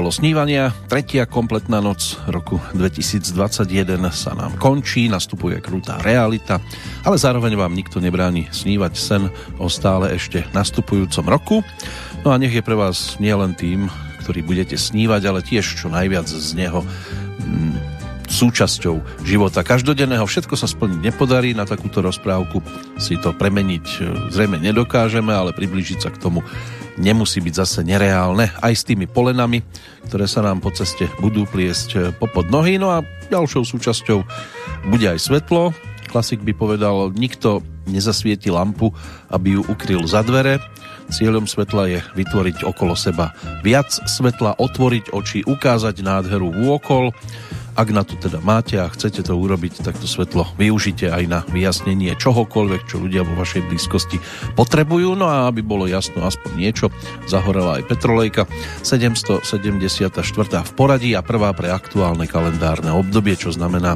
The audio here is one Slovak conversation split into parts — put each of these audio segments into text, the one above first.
Bolo snívania, tretia kompletná noc roku 2021 sa nám končí, nastupuje krutá realita, ale zároveň vám nikto nebráni snívať sen o stále ešte nastupujúcom roku. No a nech je pre vás nielen tým, ktorý budete snívať, ale tiež čo najviac z neho mm, súčasťou života každodenného. Všetko sa splniť nepodarí, na takúto rozprávku si to premeniť e, zrejme nedokážeme, ale priblížiť sa k tomu nemusí byť zase nereálne aj s tými polenami, ktoré sa nám po ceste budú pliesť eh, popod nohy. No a ďalšou súčasťou bude aj svetlo. Klasik by povedal, nikto nezasvieti lampu, aby ju ukryl za dvere. Cieľom svetla je vytvoriť okolo seba viac svetla, otvoriť oči, ukázať nádheru vôkol ak na to teda máte a chcete to urobiť, tak to svetlo využite aj na vyjasnenie čohokoľvek, čo ľudia vo vašej blízkosti potrebujú. No a aby bolo jasno aspoň niečo, zahorela aj Petrolejka 774. v poradí a prvá pre aktuálne kalendárne obdobie, čo znamená,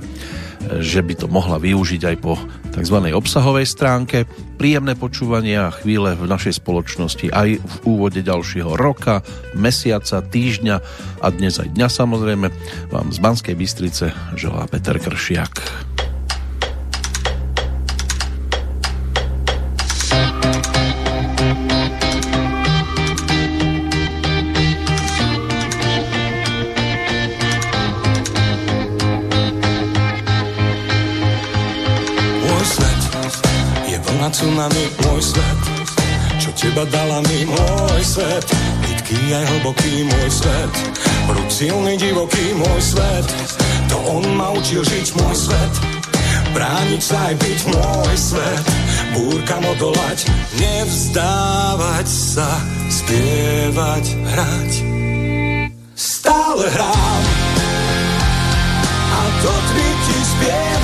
že by to mohla využiť aj po tzv. obsahovej stránke. Príjemné počúvanie a chvíle v našej spoločnosti aj v úvode ďalšieho roka, mesiaca, týždňa a dnes aj dňa samozrejme vám z Banskej Bystrice želá Peter Kršiak. Tsunami môj svet Čo teba dala mi môj svet. Plitký aj hlboký môj svet Prúd silný, divoký môj svet. To on ma učil žiť môj svet Brániť sa aj byť môj svet. Búrkam odolať Nevzdávať sa Spievať, hrať. Stále hrám A to ti spievam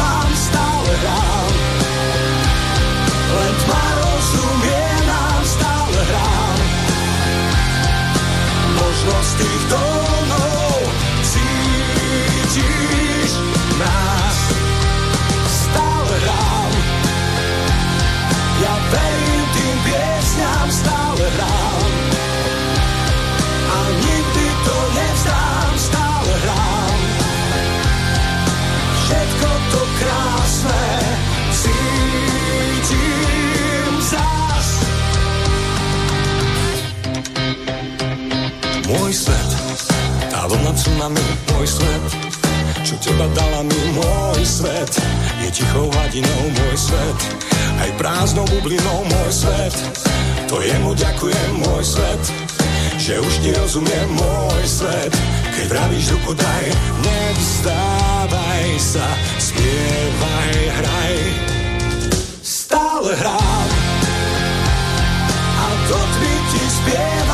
teba dala mi môj svet, je tichou hladinou môj svet, aj prázdnou bublinou môj svet, to jemu ďakujem môj svet, že už ti rozumiem môj svet, keď vravíš ruku daj, nevzdávaj sa, spievaj, hraj. Stále hrám. A tmy ti spievam,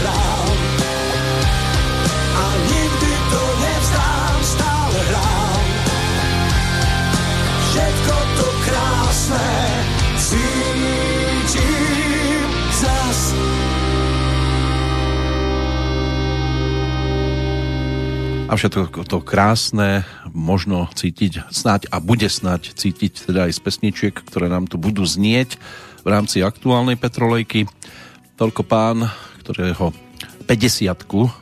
hrám a nikdy to nevzdám, stále hrám. Všetko to krásne cítim zas. A všetko to krásne možno cítiť snáď a bude snáď cítiť teda aj z pesničiek, ktoré nám tu budú znieť v rámci aktuálnej petrolejky. Toľko pán, ktorého 50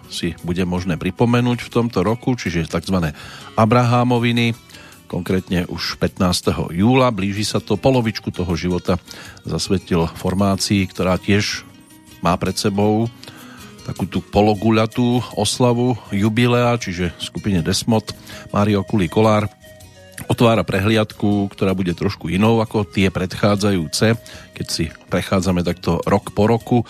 si bude možné pripomenúť v tomto roku, čiže tzv. Abrahámoviny, konkrétne už 15. júla, blíži sa to, polovičku toho života zasvetil formácii, ktorá tiež má pred sebou takú tú pologuľatú oslavu jubilea, čiže skupine Desmod, Mário Kulý Kolár otvára prehliadku, ktorá bude trošku inou ako tie predchádzajúce, keď si prechádzame takto rok po roku e,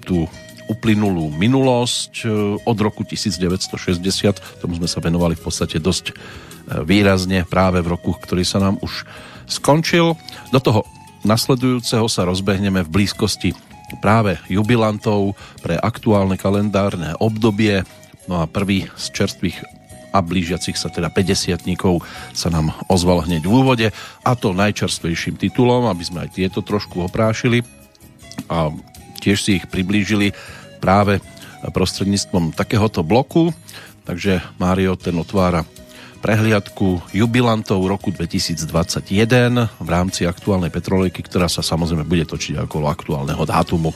tú uplynulú minulosť e, od roku 1960, tomu sme sa venovali v podstate dosť e, výrazne práve v roku, ktorý sa nám už skončil. Do toho nasledujúceho sa rozbehneme v blízkosti práve jubilantov pre aktuálne kalendárne obdobie. No a prvý z čerstvých a blížiacich sa teda 50 sa nám ozval hneď v úvode a to najčerstvejším titulom, aby sme aj tieto trošku oprášili a tiež si ich priblížili práve prostredníctvom takéhoto bloku. Takže Mário ten otvára prehliadku jubilantov roku 2021 v rámci aktuálnej petrolejky, ktorá sa samozrejme bude točiť okolo aktuálneho dátumu.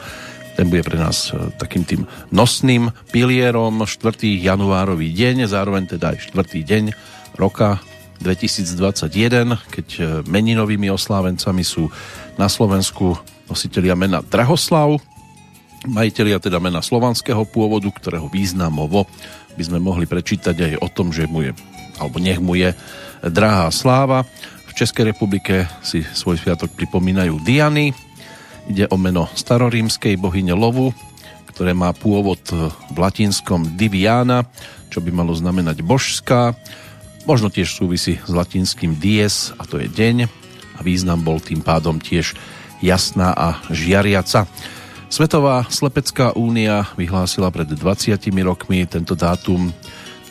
Ten bude pre nás e, takým tým nosným pilierom 4. januárový deň, zároveň teda aj 4. deň roka 2021, keď e, meninovými oslávencami sú na Slovensku nositeľia mena Drahoslav, majiteľia teda mena slovanského pôvodu, ktorého významovo by sme mohli prečítať aj o tom, že mu je alebo nech mu je drahá sláva. V Českej republike si svoj sviatok pripomínajú Diany. Ide o meno starorímskej bohyne lovu, ktoré má pôvod v latinskom Diviana, čo by malo znamenať božská. Možno tiež súvisí s latinským dies, a to je deň, a význam bol tým pádom tiež jasná a žiariaca. Svetová slepecká únia vyhlásila pred 20 rokmi tento dátum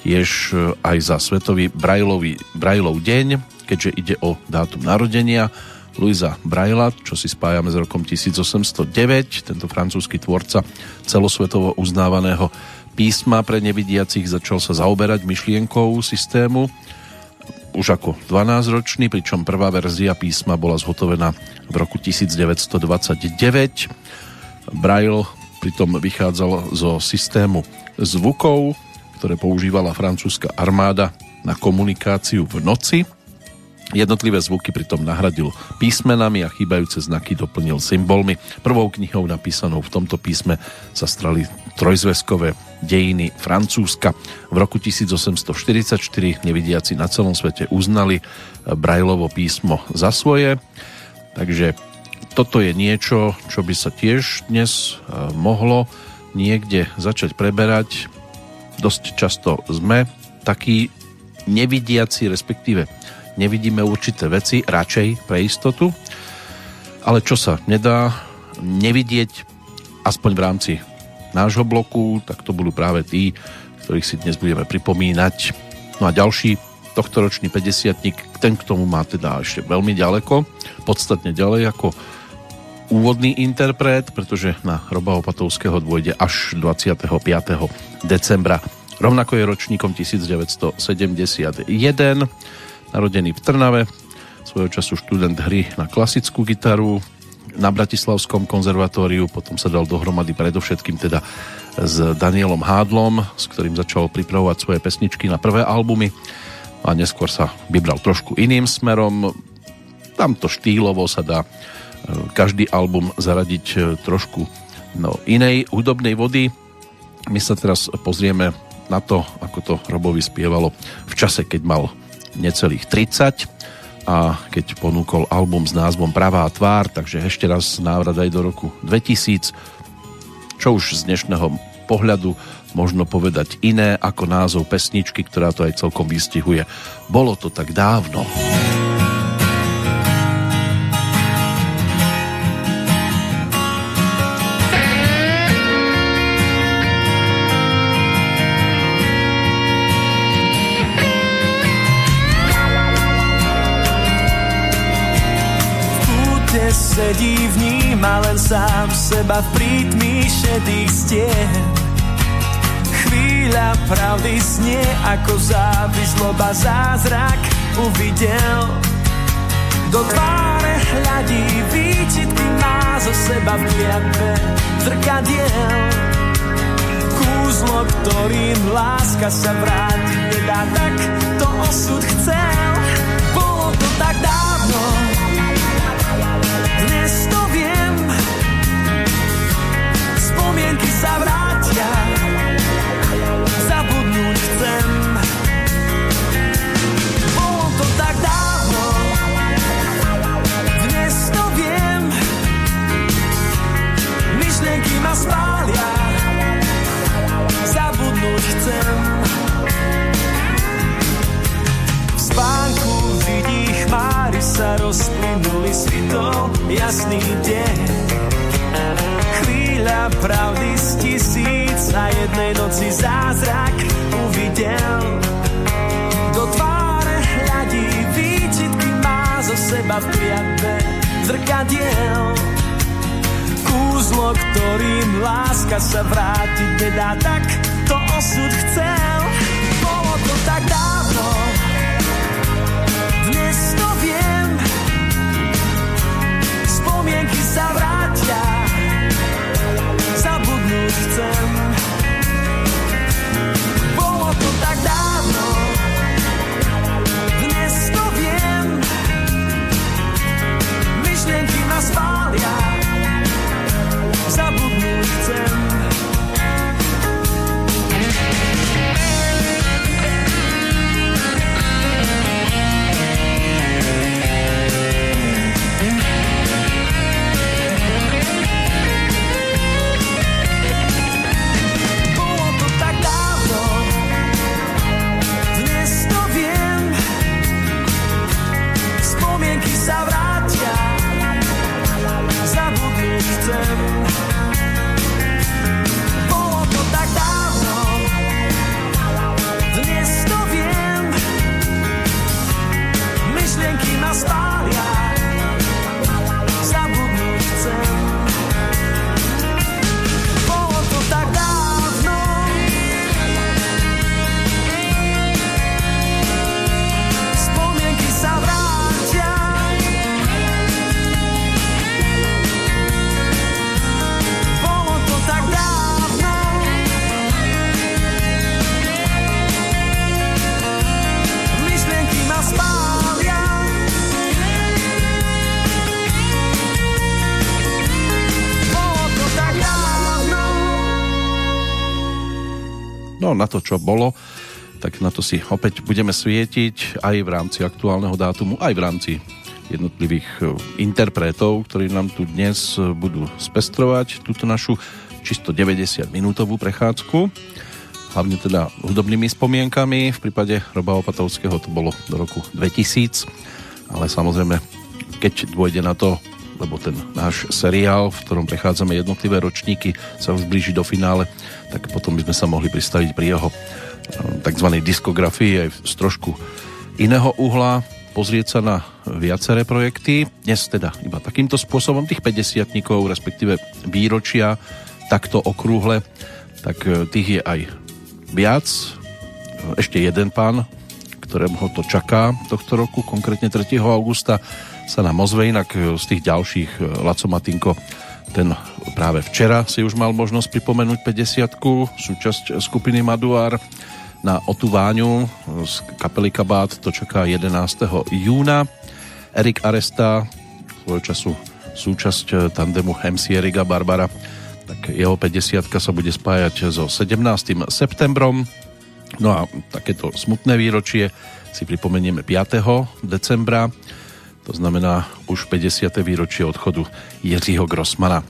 tiež e, aj za Svetový Brajlov deň, keďže ide o dátum narodenia Luisa Braila, čo si spájame s rokom 1809, tento francúzsky tvorca celosvetovo uznávaného písma pre nevidiacich začal sa zaoberať myšlienkou systému už ako 12-ročný, pričom prvá verzia písma bola zhotovená v roku 1929. Braille pritom vychádzal zo systému zvukov, ktoré používala francúzska armáda na komunikáciu v noci. Jednotlivé zvuky pritom nahradil písmenami a chýbajúce znaky doplnil symbolmi. Prvou knihou napísanou v tomto písme sa strali trojzveskové dejiny Francúzska. V roku 1844 nevidiaci na celom svete uznali Brajlovo písmo za svoje. Takže toto je niečo, čo by sa tiež dnes eh, mohlo niekde začať preberať dosť často sme takí nevidiaci, respektíve nevidíme určité veci, radšej pre istotu, ale čo sa nedá nevidieť, aspoň v rámci nášho bloku, tak to budú práve tí, ktorých si dnes budeme pripomínať. No a ďalší tohtoročný 50 ten k tomu má teda ešte veľmi ďaleko, podstatne ďalej ako úvodný interpret, pretože na Roba Opatovského dôjde až 25. decembra. Rovnako je ročníkom 1971, narodený v Trnave, svojho času študent hry na klasickú gitaru, na Bratislavskom konzervatóriu, potom sa dal dohromady predovšetkým teda s Danielom Hádlom, s ktorým začal pripravovať svoje pesničky na prvé albumy a neskôr sa vybral trošku iným smerom. Tamto štýlovo sa dá každý album zaradiť e, trošku no, inej hudobnej vody. My sa teraz pozrieme na to, ako to Robovi spievalo v čase, keď mal necelých 30 a keď ponúkol album s názvom Pravá tvár, takže ešte raz návrat aj do roku 2000, čo už z dnešného pohľadu možno povedať iné ako názov pesničky, ktorá to aj celkom vystihuje. Bolo to tak dávno. Sedí, vníma len sám seba v prítmi šedých stien. Chvíľa pravdy snie ako závis, loba zázrak uvidel. Do tváre hľadí výčitky má zo seba v kliatbe zrkadiel. Kúzlo, ktorým láska sa vrátiť nedá, tak to osud chcel. Bolo to tak dávno, Spomienky sa vrátia, zabudnúť chcem. Bolo to tak dávno, dnes to viem. Myšlienky ma spália, zabudnúť chcem. Spánku vidí chmáry sa rozplynuli svitol, jasný deň. Chvíľa pravdy z tisíc a jednej noci zázrak uvidel. Do tváre hľadí výčitky má zo seba v kliatbe zrkadiel. Kúzlo, ktorým láska sa vrátiť nedá, tak to osud chcel. Bolo to tak dávno, dnes to viem. Spomienky sa vrátia, Na to, čo bolo, tak na to si opäť budeme svietiť aj v rámci aktuálneho dátumu, aj v rámci jednotlivých e, interpretov, ktorí nám tu dnes e, budú spestrovať túto našu čisto 90 minútovú prechádzku. Hlavne teda hudobnými spomienkami. V prípade Roba Opatovského to bolo do roku 2000, ale samozrejme, keď dôjde na to, lebo ten náš seriál, v ktorom prechádzame jednotlivé ročníky, sa už blíži do finále, tak potom by sme sa mohli pristaviť pri jeho tzv. diskografii aj z trošku iného uhla, pozrieť sa na viaceré projekty. Dnes teda iba takýmto spôsobom tých 50 respektíve výročia takto okrúhle, tak e, tých je aj viac. Ešte jeden pán, ktorého to čaká tohto roku, konkrétne 3. augusta sa nám ozve, inak e, z tých ďalších e, Laco Matinko ten práve včera si už mal možnosť pripomenúť 50 súčasť skupiny Maduár na Otu Váňu z kapely Kabát to čaká 11. júna. Erik Aresta, svojho času súčasť tandemu MC Erika Barbara, tak jeho 50 sa bude spájať so 17. septembrom. No a takéto smutné výročie si pripomenieme 5. decembra, to znamená už 50. výročie odchodu Jiřího Grossmana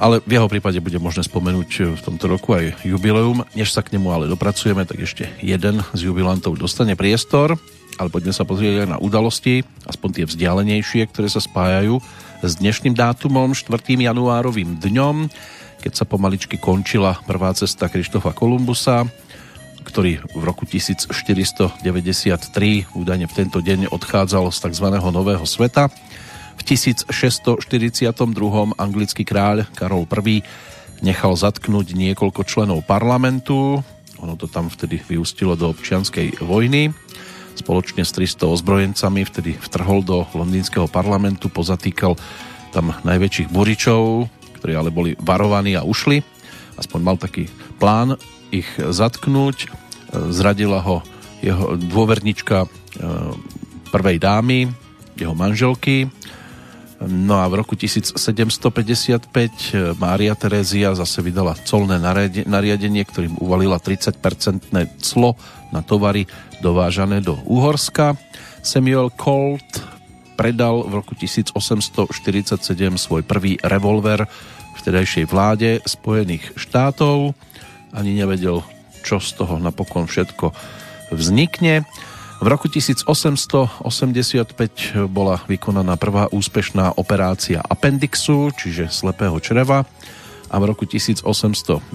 ale v jeho prípade bude možné spomenúť v tomto roku aj jubileum. Než sa k nemu ale dopracujeme, tak ešte jeden z jubilantov dostane priestor, ale poďme sa pozrieť aj na udalosti, aspoň tie vzdialenejšie, ktoré sa spájajú s dnešným dátumom, 4. januárovým dňom, keď sa pomaličky končila prvá cesta Krištofa Kolumbusa, ktorý v roku 1493 údajne v tento deň odchádzal z tzv. Nového sveta. V 1642. anglický kráľ Karol I nechal zatknúť niekoľko členov parlamentu. Ono to tam vtedy vyústilo do občianskej vojny. Spoločne s 300 ozbrojencami vtedy vtrhol do londýnskeho parlamentu, pozatýkal tam najväčších buričov, ktorí ale boli varovaní a ušli. Aspoň mal taký plán ich zatknúť. Zradila ho jeho dôvernička e, prvej dámy, jeho manželky. No a v roku 1755 Mária Terézia zase vydala colné nariadenie, ktorým uvalila 30-percentné clo na tovary dovážané do Uhorska. Samuel Colt predal v roku 1847 svoj prvý revolver vtedajšej vláde Spojených štátov. Ani nevedel, čo z toho napokon všetko vznikne. V roku 1885 bola vykonaná prvá úspešná operácia appendixu, čiže slepého čreva a v roku 1896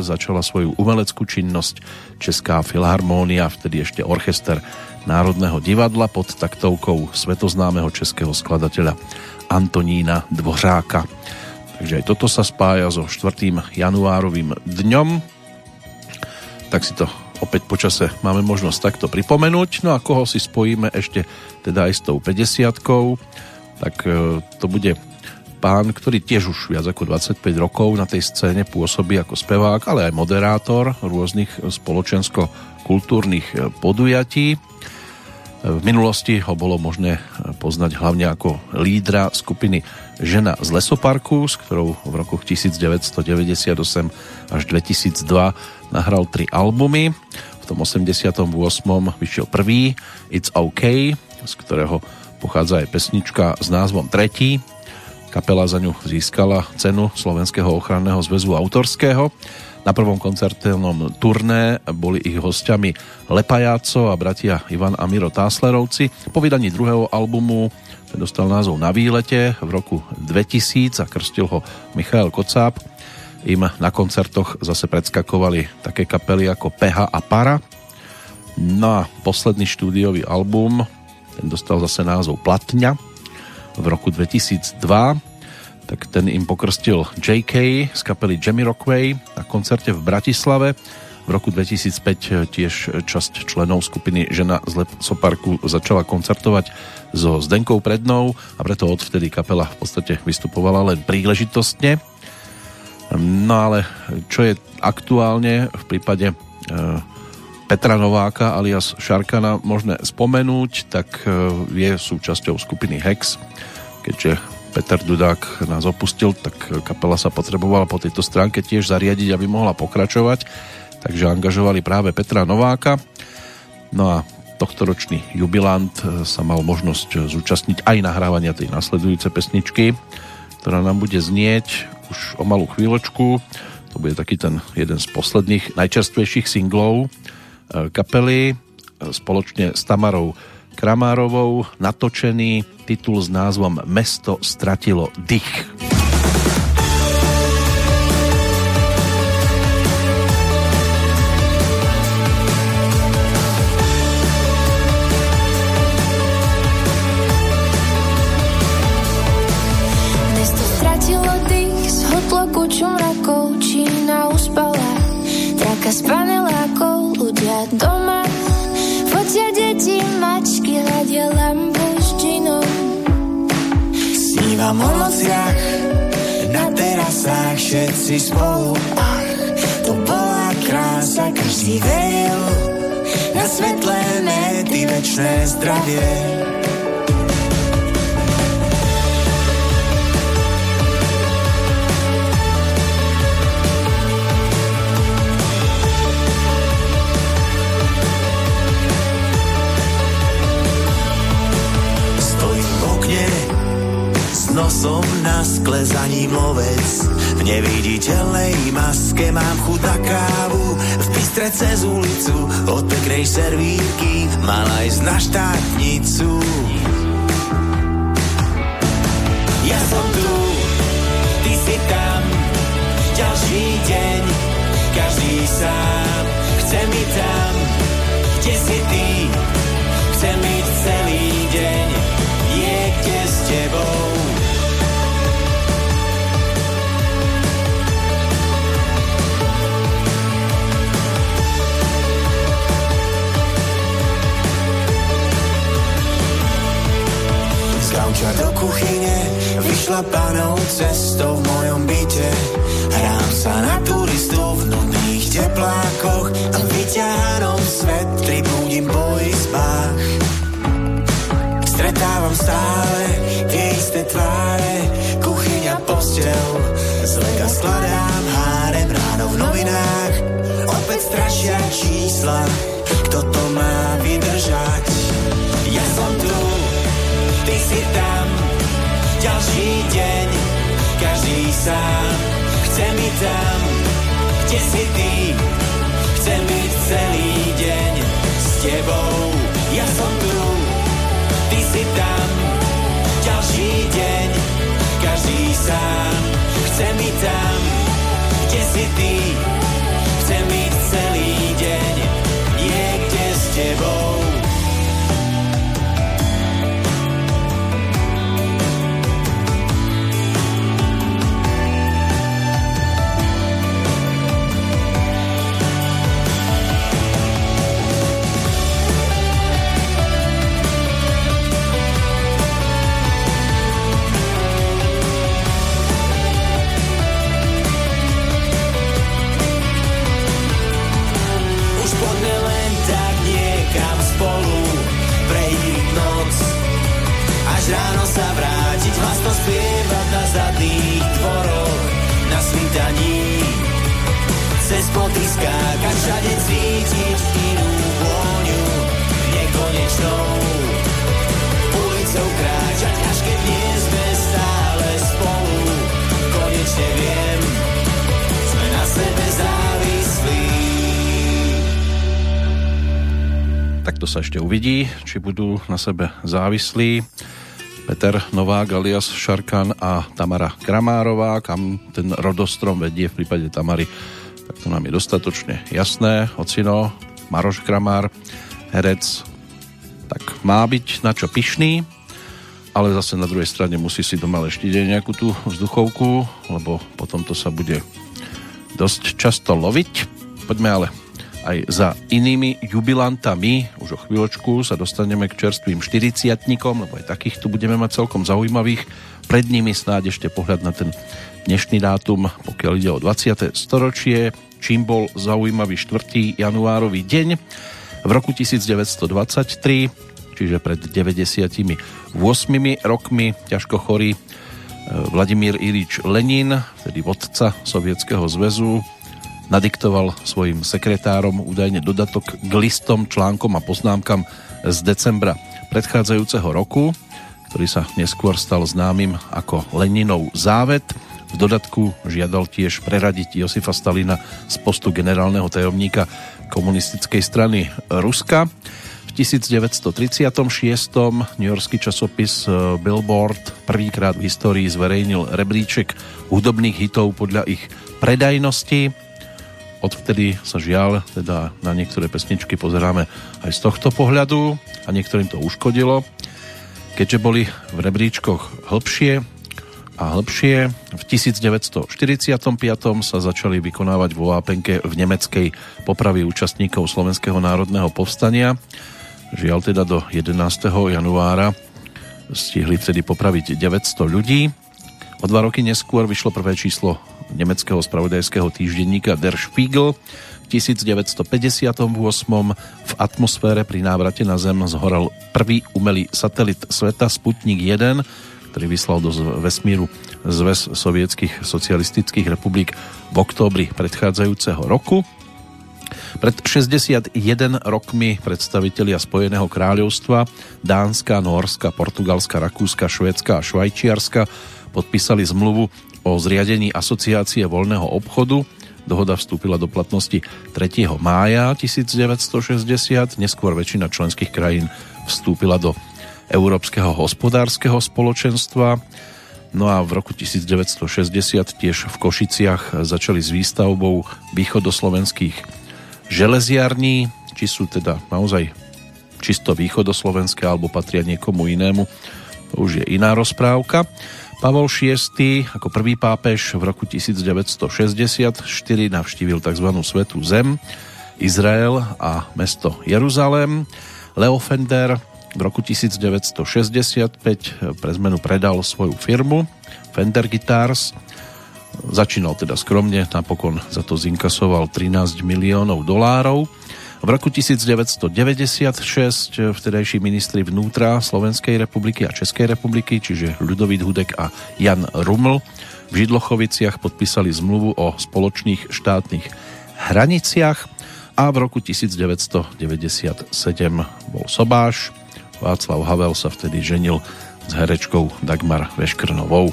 začala svoju umeleckú činnosť Česká filharmónia, vtedy ešte orchester Národného divadla pod taktovkou svetoznámeho českého skladateľa Antonína Dvořáka. Takže aj toto sa spája so 4. januárovým dňom. Tak si to opäť počase máme možnosť takto pripomenúť. No a koho si spojíme ešte teda aj s tou 50 tak e, to bude pán, ktorý tiež už viac ako 25 rokov na tej scéne pôsobí ako spevák, ale aj moderátor rôznych spoločensko-kultúrnych e, podujatí. V minulosti ho bolo možné poznať hlavne ako lídra skupiny Žena z lesoparku, s ktorou v rokoch 1998 až 2002 nahral tri albumy. V tom 88. vyšiel prvý It's OK, z ktorého pochádza aj pesnička s názvom Tretí. Kapela za ňu získala cenu Slovenského ochranného zväzu autorského. Na prvom koncertnom turné boli ich hostiami Lepajáco a bratia Ivan a Miro Táslerovci. Po vydaní druhého albumu dostal názov Na výlete v roku 2000 a krstil ho Michael Kocáb im na koncertoch zase predskakovali také kapely ako Peha a Para. No a posledný štúdiový album, ten dostal zase názov Platňa v roku 2002 tak ten im pokrstil JK z kapely Jamie Rockway na koncerte v Bratislave. V roku 2005 tiež časť členov skupiny Žena z Lesoparku začala koncertovať so Zdenkou Prednou a preto odvtedy kapela v podstate vystupovala len príležitostne. No ale čo je aktuálne v prípade Petra Nováka alias Šarkana možné spomenúť, tak je súčasťou skupiny Hex, keďže Peter Dudák nás opustil, tak kapela sa potrebovala po tejto stránke tiež zariadiť, aby mohla pokračovať, takže angažovali práve Petra Nováka. No a tohtoročný jubilant e, sa mal možnosť zúčastniť aj nahrávania tej nasledujúcej pesničky, ktorá nám bude znieť už o malú chvíľočku. To bude taký ten jeden z posledných najčerstvejších singlov e, kapely spoločne s Tamarou Kramárovou natočený titul s názvom Mesto stratilo dých. O nociach, na terasách všetci spolu. Ach, to bola krása, každý veril. Na svetlé mety, večné zdravie nosom na skle za ním lovec. V neviditeľnej maske mám chud na kávu, v bystre cez ulicu, od peknej servítky, mala ísť na štátnicu. Ja som tu, ty si tam, ďalší deň, každý sám, chce mi tam, kde si ty, chcem byť celý deň, niekde s tebou. Vyšlapanou cestou v mojom byte. Hrám sa na turistu v nudných teplákoch a vyťahanom svetri budím po izbách. Stretávam stále tie isté tváre, kuchyňa, postel, zleka skladám hárem ráno v novinách. Opäť strašia čísla, kto to má vydržať. Ja som tu, ty si tam, ďalší deň, každý sám. Chce mi tam, kde si ty, chcem byť celý deň s tebou. Ja som tu, ty si tam, ďalší deň, každý sám. Chce mi tam, kde si ty, chcem byť celý deň niekde s tebou. Hlasno spievať na zadných dvoroch, na svitaní. Cez ploty skákať, všade cítiť inú vôňu, nekonečnou. Ulicou kráčať, až keď nie sme stále spolu. Konečne viem, sme na sebe závislí. Tak to sa ešte uvidí, či budú na sebe závislí. Peter Novák alias Šarkan a Tamara Kramárová, kam ten rodostrom vedie v prípade Tamary, tak to nám je dostatočne jasné. Ocino, Maroš Kramár, herec, tak má byť na čo pyšný, ale zase na druhej strane musí si doma leštiť aj nejakú tú vzduchovku, lebo potom to sa bude dosť často loviť. Poďme ale aj za inými jubilantami. Už o chvíľočku sa dostaneme k čerstvým 40 lebo aj takých tu budeme mať celkom zaujímavých. Pred nimi snáď ešte pohľad na ten dnešný dátum, pokiaľ ide o 20. storočie, čím bol zaujímavý 4. januárový deň. V roku 1923, čiže pred 98 rokmi, ťažko chorý Vladimír Ilič Lenin, tedy vodca Sovietskeho zväzu, nadiktoval svojim sekretárom údajne dodatok k listom, článkom a poznámkam z decembra predchádzajúceho roku, ktorý sa neskôr stal známym ako Leninov závet. V dodatku žiadal tiež preradiť Josifa Stalina z postu generálneho tajomníka komunistickej strany Ruska. V 1936. Yorkský časopis Billboard prvýkrát v histórii zverejnil rebríček hudobných hitov podľa ich predajnosti odvtedy sa žiaľ teda na niektoré pesničky pozeráme aj z tohto pohľadu a niektorým to uškodilo. Keďže boli v rebríčkoch hlbšie a hlbšie, v 1945 sa začali vykonávať vo Vápenke v nemeckej popravy účastníkov Slovenského národného povstania. Žiaľ teda do 11. januára stihli vtedy popraviť 900 ľudí. O dva roky neskôr vyšlo prvé číslo nemeckého spravodajského týždenníka Der Spiegel. V 1958 v atmosfére pri návrate na Zem zhoral prvý umelý satelit sveta Sputnik 1, ktorý vyslal do vesmíru Zväz sovietských socialistických republik v októbri predchádzajúceho roku. Pred 61 rokmi predstavitelia Spojeného kráľovstva, Dánska, Norska, Portugalska, Rakúska, Švédska a Švajčiarska podpísali zmluvu o zriadení asociácie voľného obchodu. Dohoda vstúpila do platnosti 3. mája 1960, neskôr väčšina členských krajín vstúpila do Európskeho hospodárskeho spoločenstva. No a v roku 1960 tiež v Košiciach začali s výstavbou východoslovenských železiarní, či sú teda naozaj čisto východoslovenské alebo patria niekomu inému, to už je iná rozprávka. Pavol VI ako prvý pápež v roku 1964 navštívil tzv. Svetú zem, Izrael a mesto Jeruzalém. Leo Fender v roku 1965 pre zmenu predal svoju firmu Fender Guitars. Začínal teda skromne, napokon za to zinkasoval 13 miliónov dolárov. V roku 1996 vtedajší ministri vnútra Slovenskej republiky a Českej republiky, čiže Ľudovít Hudek a Jan Ruml, v Židlochoviciach podpísali zmluvu o spoločných štátnych hraniciach a v roku 1997 bol sobáš. Václav Havel sa vtedy ženil s herečkou Dagmar Veškrnovou.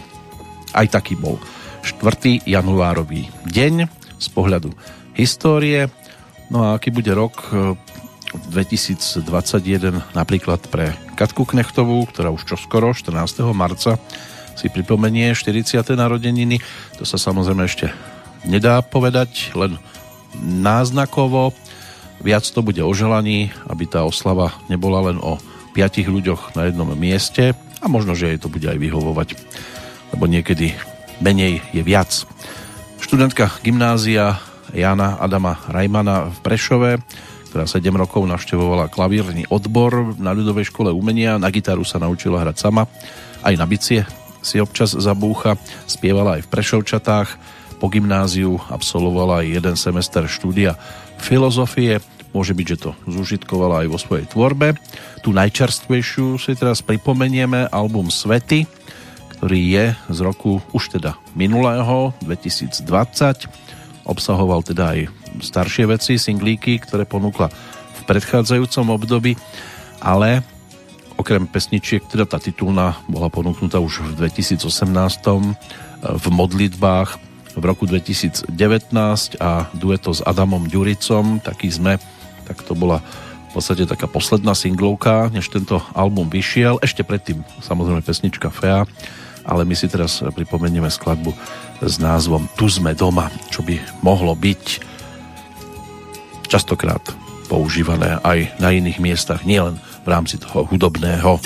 Aj taký bol 4. januárový deň z pohľadu histórie. No a aký bude rok 2021 e, napríklad pre Katku Knechtovú, ktorá už čoskoro 14. marca si pripomenie 40. narodeniny. To sa samozrejme ešte nedá povedať, len náznakovo. Viac to bude o želaní, aby tá oslava nebola len o piatich ľuďoch na jednom mieste a možno, že jej to bude aj vyhovovať, lebo niekedy menej je viac. Študentka gymnázia Jana Adama Rajmana v Prešove, ktorá 7 rokov navštevovala klavírny odbor na ľudovej škole umenia, na gitaru sa naučila hrať sama, aj na bicie si občas zabúcha, spievala aj v Prešovčatách, po gymnáziu absolvovala aj jeden semester štúdia filozofie. Môže byť, že to zúžitkovala aj vo svojej tvorbe. Tu najčerstvejšiu si teraz pripomenieme album Svety, ktorý je z roku už teda minulého, 2020. Obsahoval teda aj staršie veci, singlíky, ktoré ponúkla v predchádzajúcom období, ale okrem pesničiek, teda tá titulná bola ponúknutá už v 2018 v modlitbách v roku 2019 a dueto s Adamom Ďuricom, taký sme, tak to bola v podstate taká posledná singlovka, než tento album vyšiel. Ešte predtým samozrejme pesnička Fea, ale my si teraz pripomenieme skladbu s názvom Tu sme doma, čo by mohlo byť častokrát používané aj na iných miestach, nielen v rámci toho hudobného.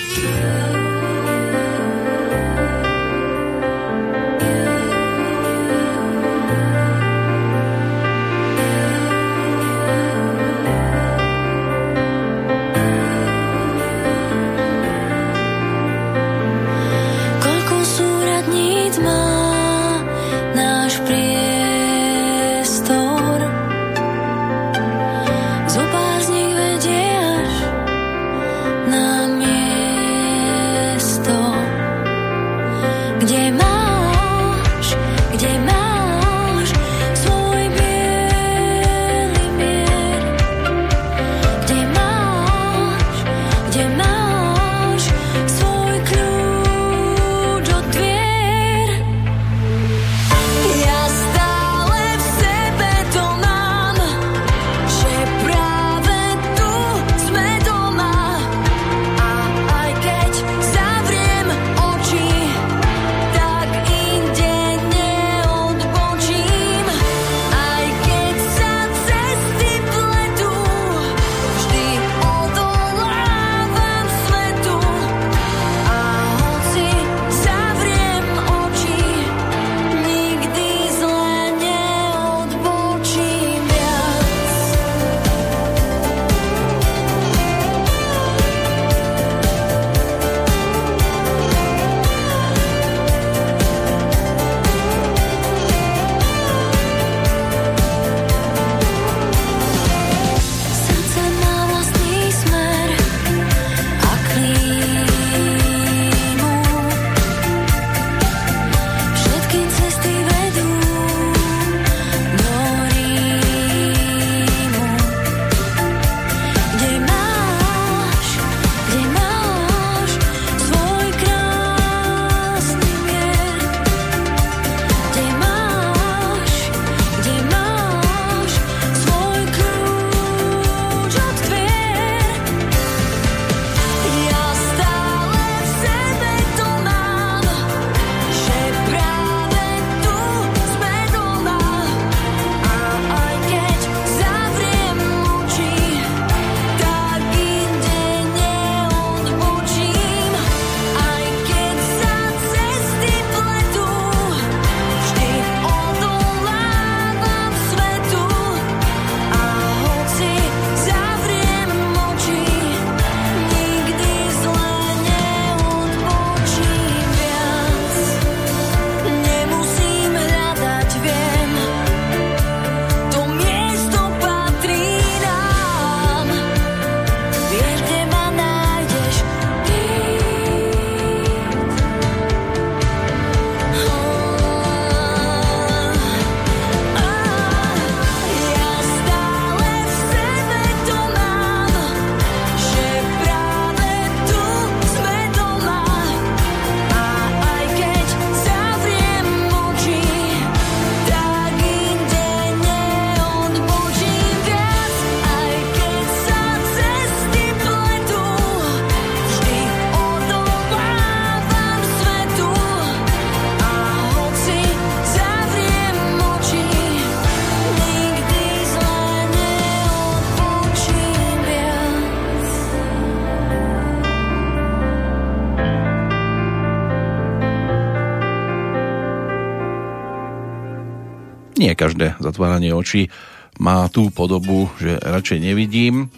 Zatváranie očí má tú podobu, že radšej nevidím.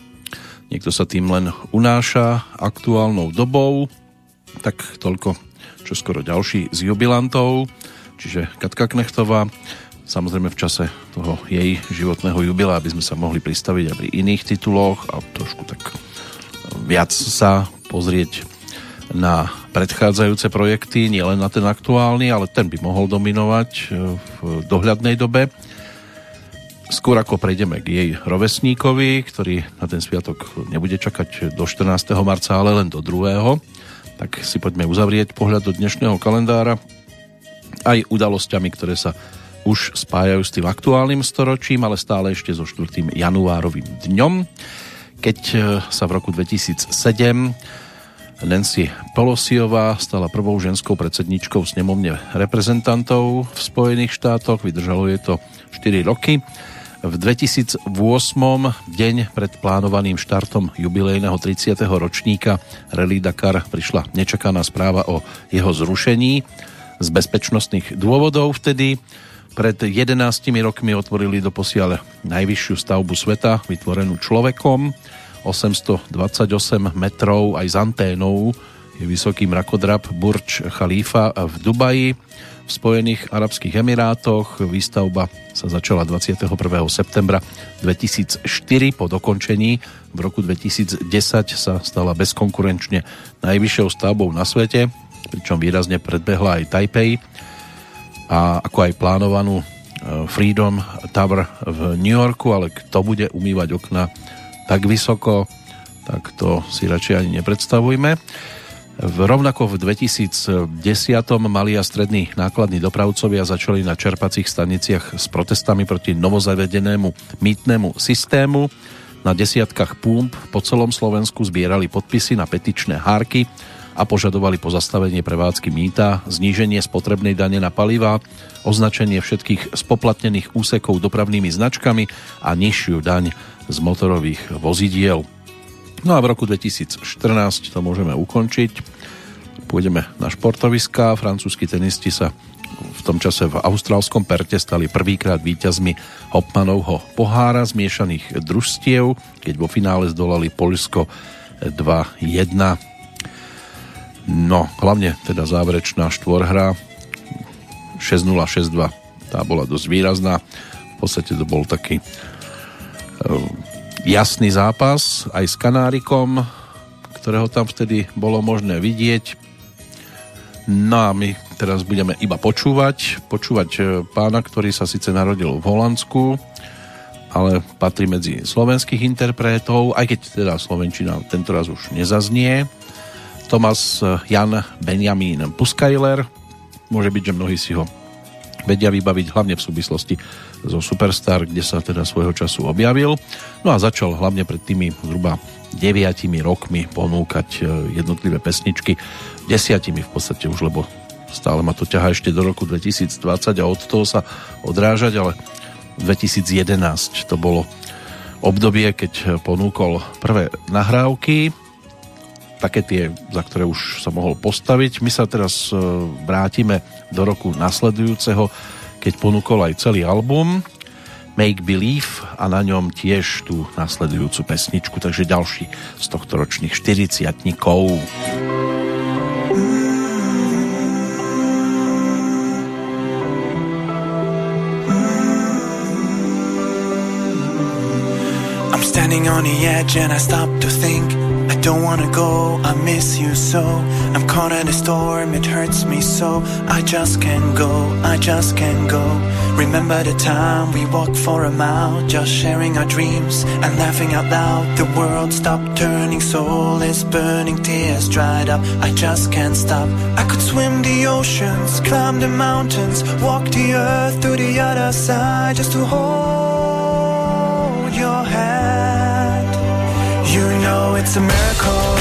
Niekto sa tým len unáša aktuálnou dobou, tak toľko čo skoro ďalší z jubilantov, čiže Katka Knechtová, samozrejme v čase toho jej životného jubila, aby sme sa mohli pristaviť aj pri iných tituloch a trošku tak viac sa pozrieť na predchádzajúce projekty, nielen na ten aktuálny, ale ten by mohol dominovať v dohľadnej dobe. Skôr ako prejdeme k jej rovesníkovi, ktorý na ten sviatok nebude čakať do 14. marca, ale len do 2. Tak si poďme uzavrieť pohľad do dnešného kalendára aj udalosťami, ktoré sa už spájajú s tým aktuálnym storočím, ale stále ešte so 4. januárovým dňom, keď e, sa v roku 2007 Nancy Pelosiová stala prvou ženskou predsedničkou snemovne reprezentantov v Spojených štátoch. Vydržalo je to 4 roky. V 2008 deň pred plánovaným štartom jubilejného 30. ročníka Rally Dakar prišla nečakaná správa o jeho zrušení z bezpečnostných dôvodov vtedy. Pred 11 rokmi otvorili do posiaľ najvyššiu stavbu sveta, vytvorenú človekom 828 metrov aj s anténou je vysoký mrakodrap Burj Khalifa v Dubaji v Spojených Arabských Emirátoch. Výstavba sa začala 21. septembra 2004. Po dokončení v roku 2010 sa stala bezkonkurenčne najvyššou stavbou na svete, pričom výrazne predbehla aj Taipei a ako aj plánovanú e, Freedom Tower v New Yorku, ale kto bude umývať okna tak vysoko, tak to si radšej ani nepredstavujme. Rovnako v 2010 mali a strední nákladní dopravcovia začali na čerpacích staniciach s protestami proti novozavedenému mýtnemu systému. Na desiatkách pump po celom Slovensku zbierali podpisy na petičné hárky a požadovali pozastavenie prevádzky mýta, zníženie spotrebnej dane na paliva, označenie všetkých spoplatnených úsekov dopravnými značkami a nižšiu daň z motorových vozidiel. No a v roku 2014 to môžeme ukončiť. Pôjdeme na športoviská. Francúzski tenisti sa v tom čase v austrálskom Perte stali prvýkrát víťazmi Hopmanovho pohára zmiešaných družstiev, keď vo finále zdolali Polsko 2-1. No, hlavne teda záverečná štvorhra 6-0, 6-2, tá bola dosť výrazná. V podstate to bol taký Ehm, jasný zápas aj s Kanárikom, ktorého tam vtedy bolo možné vidieť. No a my teraz budeme iba počúvať. Počúvať e, pána, ktorý sa síce narodil v Holandsku, ale patrí medzi slovenských interpretov, aj keď teda Slovenčina tentoraz už nezaznie. Tomas e, Jan Benjamín Puskajler. Môže byť, že mnohí si ho vedia vybaviť hlavne v súvislosti zo Superstar, kde sa teda svojho času objavil. No a začal hlavne pred tými zhruba 9 rokmi ponúkať e, jednotlivé pesničky, desiatimi v podstate už, lebo stále ma to ťaha ešte do roku 2020 a od toho sa odrážať, ale 2011 to bolo obdobie, keď ponúkol prvé nahrávky, také tie, za ktoré už sa mohol postaviť. My sa teraz e, vrátime do roku nasledujúceho, keď ponúkol aj celý album. Make Believe a na ňom tiež tú nasledujúcu pesničku, takže ďalší z tohto ročných 40 I'm standing on the edge and I stop to think don't wanna go, I miss you so. I'm caught in a storm, it hurts me so. I just can't go, I just can't go. Remember the time we walked for a mile, just sharing our dreams and laughing out loud. The world stopped turning, soul is burning, tears dried up. I just can't stop. I could swim the oceans, climb the mountains, walk the earth to the other side just to hold your hand. You know it's a miracle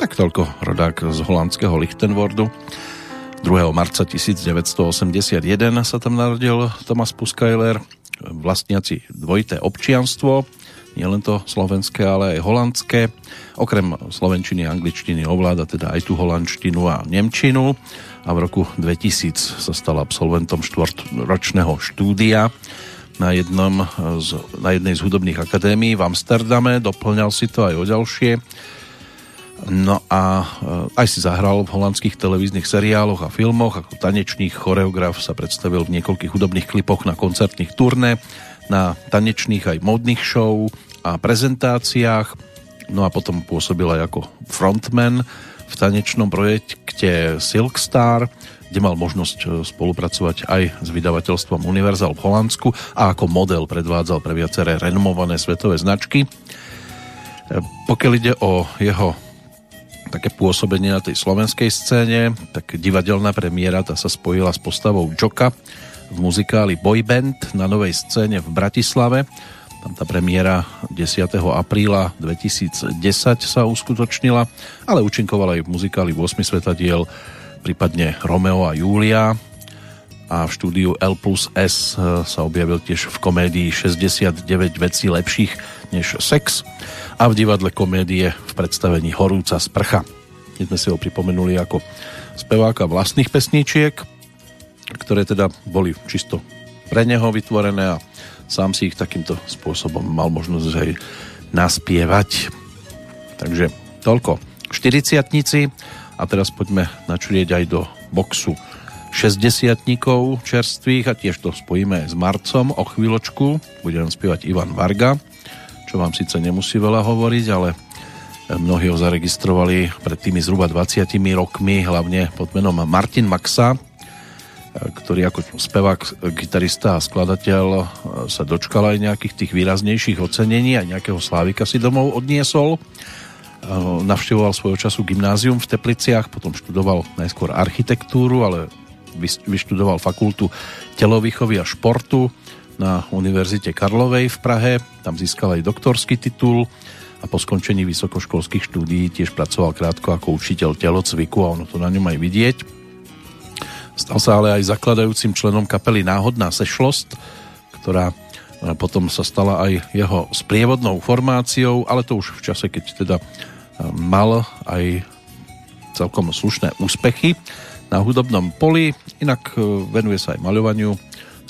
Tak toľko rodák z holandského Lichtenwordu. 2. marca 1981 sa tam narodil Thomas Puskajler, vlastniaci dvojité občianstvo, nielen to slovenské, ale aj holandské. Okrem slovenčiny a angličtiny ovláda teda aj tú holandštinu a nemčinu a v roku 2000 sa stal absolventom štvrtročného štúdia na, jednom z, na jednej z hudobných akadémií v Amsterdame, doplňal si to aj o ďalšie. No a eh, aj si zahral v holandských televíznych seriáloch a filmoch, ako tanečný choreograf sa predstavil v niekoľkých hudobných klipoch na koncertných turné, na tanečných aj módnych show a prezentáciách. No a potom pôsobil aj ako frontman v tanečnom projekte Silkstar, kde mal možnosť eh, spolupracovať aj s vydavateľstvom Universal v Holandsku a ako model predvádzal pre viaceré renomované svetové značky. Eh, Pokiaľ ide o jeho také pôsobenie na tej slovenskej scéne, tak divadelná premiéra tá sa spojila s postavou Joka v muzikáli Boy Band na novej scéne v Bratislave. Tam tá premiéra 10. apríla 2010 sa uskutočnila, ale účinkovala aj v muzikáli 8 svetadiel, prípadne Romeo a Julia a v štúdiu L plus S sa objavil tiež v komédii 69 vecí lepších než sex a v divadle komédie v predstavení Horúca sprcha. My sme si ho pripomenuli ako speváka vlastných pesničiek, ktoré teda boli čisto pre neho vytvorené a sám si ich takýmto spôsobom mal možnosť aj naspievať. Takže toľko 40 a teraz poďme načrieť aj do boxu 60 čerstvých a tiež to spojíme s Marcom o chvíľočku. Bude nám spievať Ivan Varga čo vám síce nemusí veľa hovoriť, ale mnohí ho zaregistrovali pred tými zhruba 20 rokmi, hlavne pod menom Martin Maxa, ktorý ako spevák, gitarista a skladateľ sa dočkal aj nejakých tých výraznejších ocenení a nejakého slávika si domov odniesol. Navštevoval svojho času gymnázium v Tepliciach, potom študoval najskôr architektúru, ale vyštudoval fakultu telovýchovy a športu na Univerzite Karlovej v Prahe. Tam získal aj doktorský titul a po skončení vysokoškolských štúdií tiež pracoval krátko ako učiteľ telocviku a ono to na ňom aj vidieť. Stal sa ale aj zakladajúcim členom kapely Náhodná sešlost, ktorá potom sa stala aj jeho sprievodnou formáciou, ale to už v čase, keď teda mal aj celkom slušné úspechy na hudobnom poli, inak venuje sa aj maľovaniu,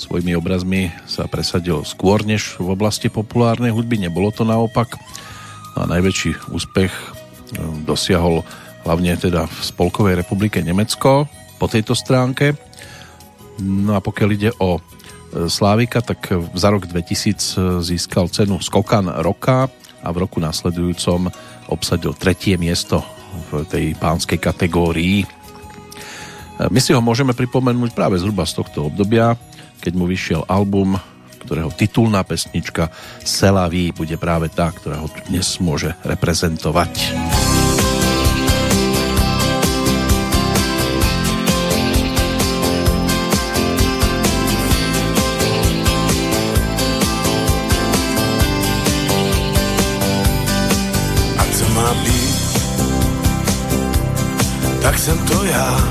svojimi obrazmi sa presadil skôr než v oblasti populárnej hudby, nebolo to naopak. A najväčší úspech e, dosiahol hlavne teda v Spolkovej republike Nemecko po tejto stránke. No a pokiaľ ide o e, Slávika, tak za rok 2000 získal cenu Skokan roka a v roku následujúcom obsadil tretie miesto v tej pánskej kategórii. E, my si ho môžeme pripomenúť práve zhruba z tohto obdobia, keď mu vyšiel album, ktorého titulná pesnička Selaví bude práve tá, ktorá ho dnes môže reprezentovať. tak jsem to já.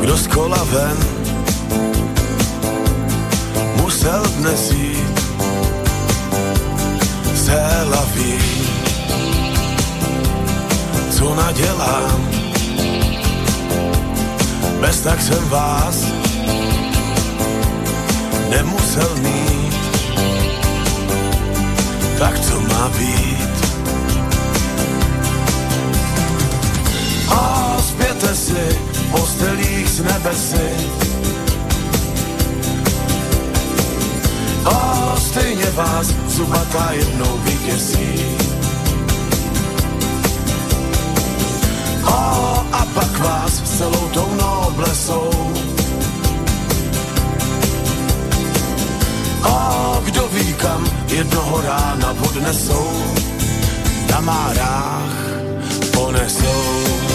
Kdo z kola ven, musel dnes jít z hlavy. Co nadělám, bez tak jsem vás nemusel mít. Tak co má být? A zpěte si postelích z nebesy A stejně vás zubatá jednou vyděsí. A, a pak vás celou tou noblesou A kdo ví kam jednoho rána odnesou, na márách ponesou.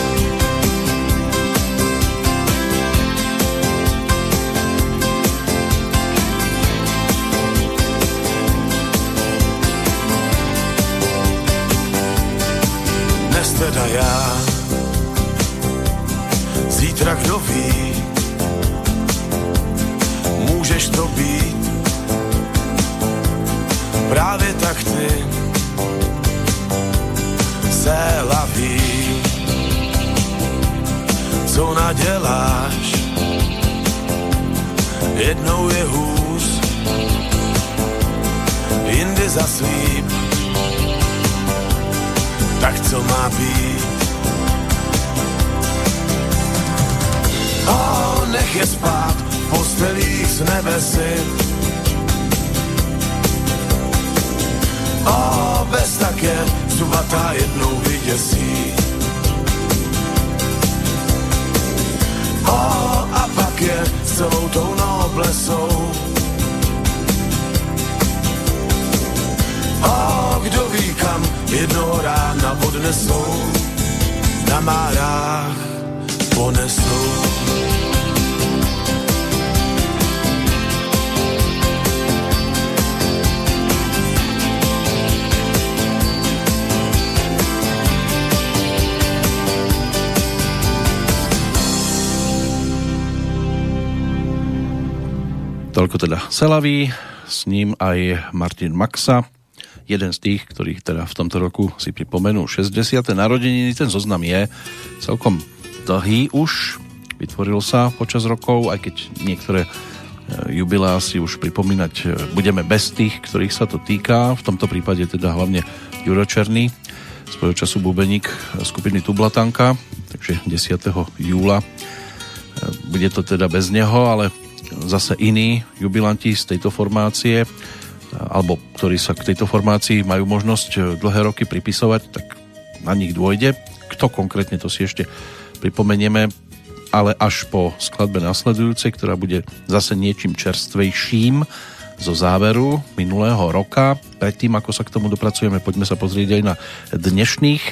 Teda já. Zítra kdo ví, můžeš to být, právě tak ty se laví. Co naděláš, jednou je hůř, jindy zaslíp tak co má být? O, nech je spát v postelích z nebesy. O, bez také zubatá jednou vyděsí. O, a pak je celou tou noblesou. O, kdo ví kam rána odnesou, na márách ponesou. Toľko teda Selaví, s ním aj Martin Maxa, jeden z tých, ktorých teda v tomto roku si pripomenú 60. narodeniny. Ten zoznam je celkom dlhý už, vytvoril sa počas rokov, aj keď niektoré e, jubilá si už pripomínať e, budeme bez tých, ktorých sa to týka. V tomto prípade teda hlavne Juro Černý, svojho času bubeník skupiny Tublatanka, takže 10. júla e, bude to teda bez neho, ale zase iní jubilanti z tejto formácie alebo ktorí sa k tejto formácii majú možnosť e, dlhé roky pripisovať, tak na nich dôjde. Kto konkrétne to si ešte pripomenieme, ale až po skladbe nasledujúcej, ktorá bude zase niečím čerstvejším zo záveru minulého roka. Predtým, ako sa k tomu dopracujeme, poďme sa pozrieť aj na dnešných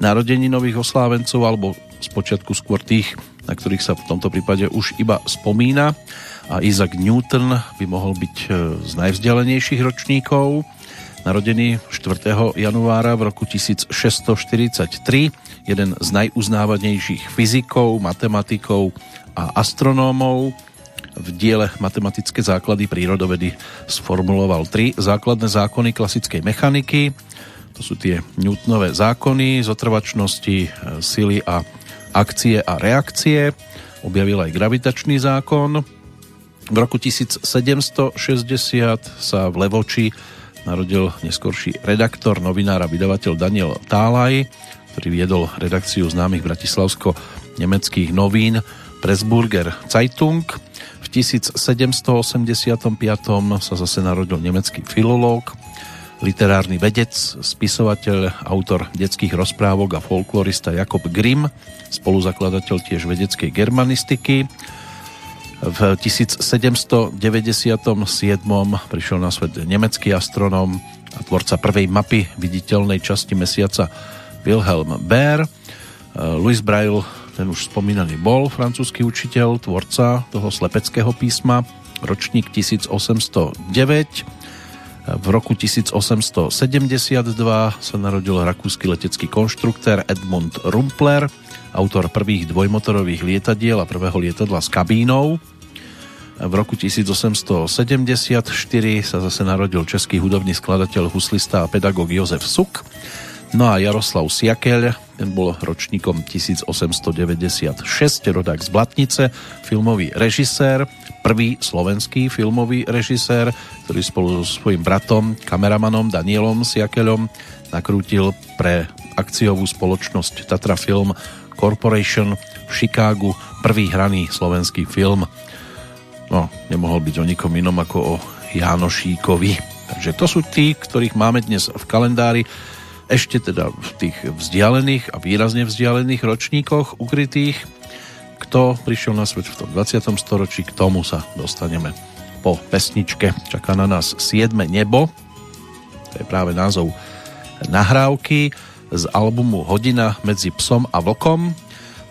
narodeninových oslávencov, alebo spočiatku skôr tých, na ktorých sa v tomto prípade už iba spomína a Isaac Newton by mohol byť e, z najvzdialenejších ročníkov. narodený 4. januára v roku 1643, jeden z najuznávanejších fyzikov, matematikov a astronómov. V diele Matematické základy prírodovedy sformuloval tri základné zákony klasickej mechaniky. To sú tie Newtonové zákony, zotrvačnosti, sily a akcie a reakcie. Objavil aj gravitačný zákon. V roku 1760 sa v Levoči narodil neskorší redaktor, novinár a vydavateľ Daniel Tálaj, ktorý viedol redakciu známych bratislavsko-nemeckých novín Pressburger Zeitung. V 1785 sa zase narodil nemecký filológ, literárny vedec, spisovateľ, autor detských rozprávok a folklorista Jakob Grimm, spoluzakladateľ tiež vedeckej germanistiky. V 1797 prišiel na svet nemecký astronóm a tvorca prvej mapy viditeľnej časti mesiaca Wilhelm Baer. Louis Braille, ten už spomínaný bol, francúzsky učiteľ, tvorca toho slepeckého písma, ročník 1809. V roku 1872 sa narodil rakúsky letecký konštruktér Edmund Rumpler, autor prvých dvojmotorových lietadiel a prvého lietadla s kabínou. V roku 1874 sa zase narodil český hudobný skladateľ, huslista a pedagóg Jozef Suk. No a Jaroslav Siakeľ, ten bol ročníkom 1896, rodák z Blatnice, filmový režisér, prvý slovenský filmový režisér, ktorý spolu so svojím bratom, kameramanom Danielom Siakeľom nakrútil pre akciovú spoločnosť Tatra Film Corporation v Chicagu prvý hraný slovenský film no, nemohol byť o nikom inom ako o Jánošíkovi. Takže to sú tí, ktorých máme dnes v kalendári ešte teda v tých vzdialených a výrazne vzdialených ročníkoch ukrytých. Kto prišiel na svet v tom 20. storočí, k tomu sa dostaneme po pesničke. Čaká na nás 7. nebo, to je práve názov nahrávky z albumu Hodina medzi psom a vlkom.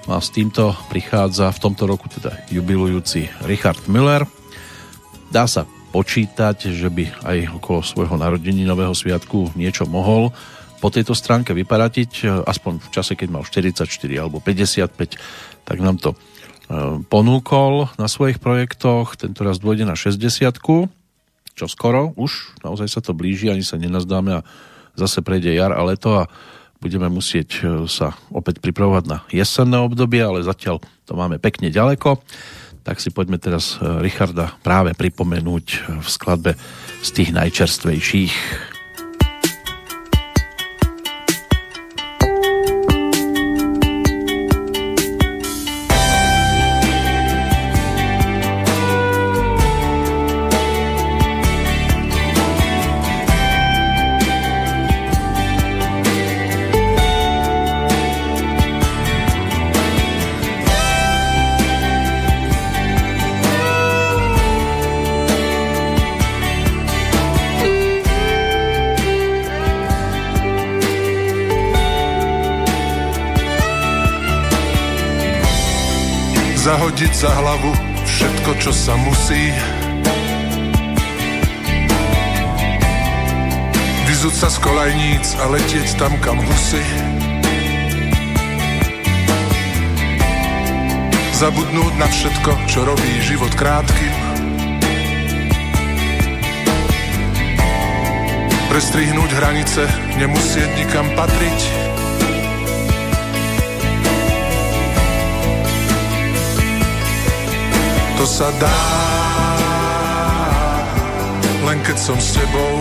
A s týmto prichádza v tomto roku teda jubilujúci Richard Müller. Dá sa počítať, že by aj okolo svojho narodení nového sviatku niečo mohol po tejto stránke vyparatiť, aspoň v čase, keď mal 44 alebo 55, tak nám to e, ponúkol na svojich projektoch, tento raz dôjde na 60 čo skoro, už? Naozaj sa to blíži, ani sa nenazdáme a zase prejde jar a leto a budeme musieť e, sa opäť pripravovať na jesenné obdobie, ale zatiaľ to máme pekne ďaleko. Tak si poďme teraz e, Richarda práve pripomenúť e, v skladbe z tých najčerstvejších. Zahodiť za hlavu všetko, čo sa musí. Vyzúť sa z kolajníc a letieť tam, kam husy. Zabudnúť na všetko, čo robí život krátkym. Prestrihnúť hranice, nemusieť nikam patriť to sa dá. Len keď som s tebou.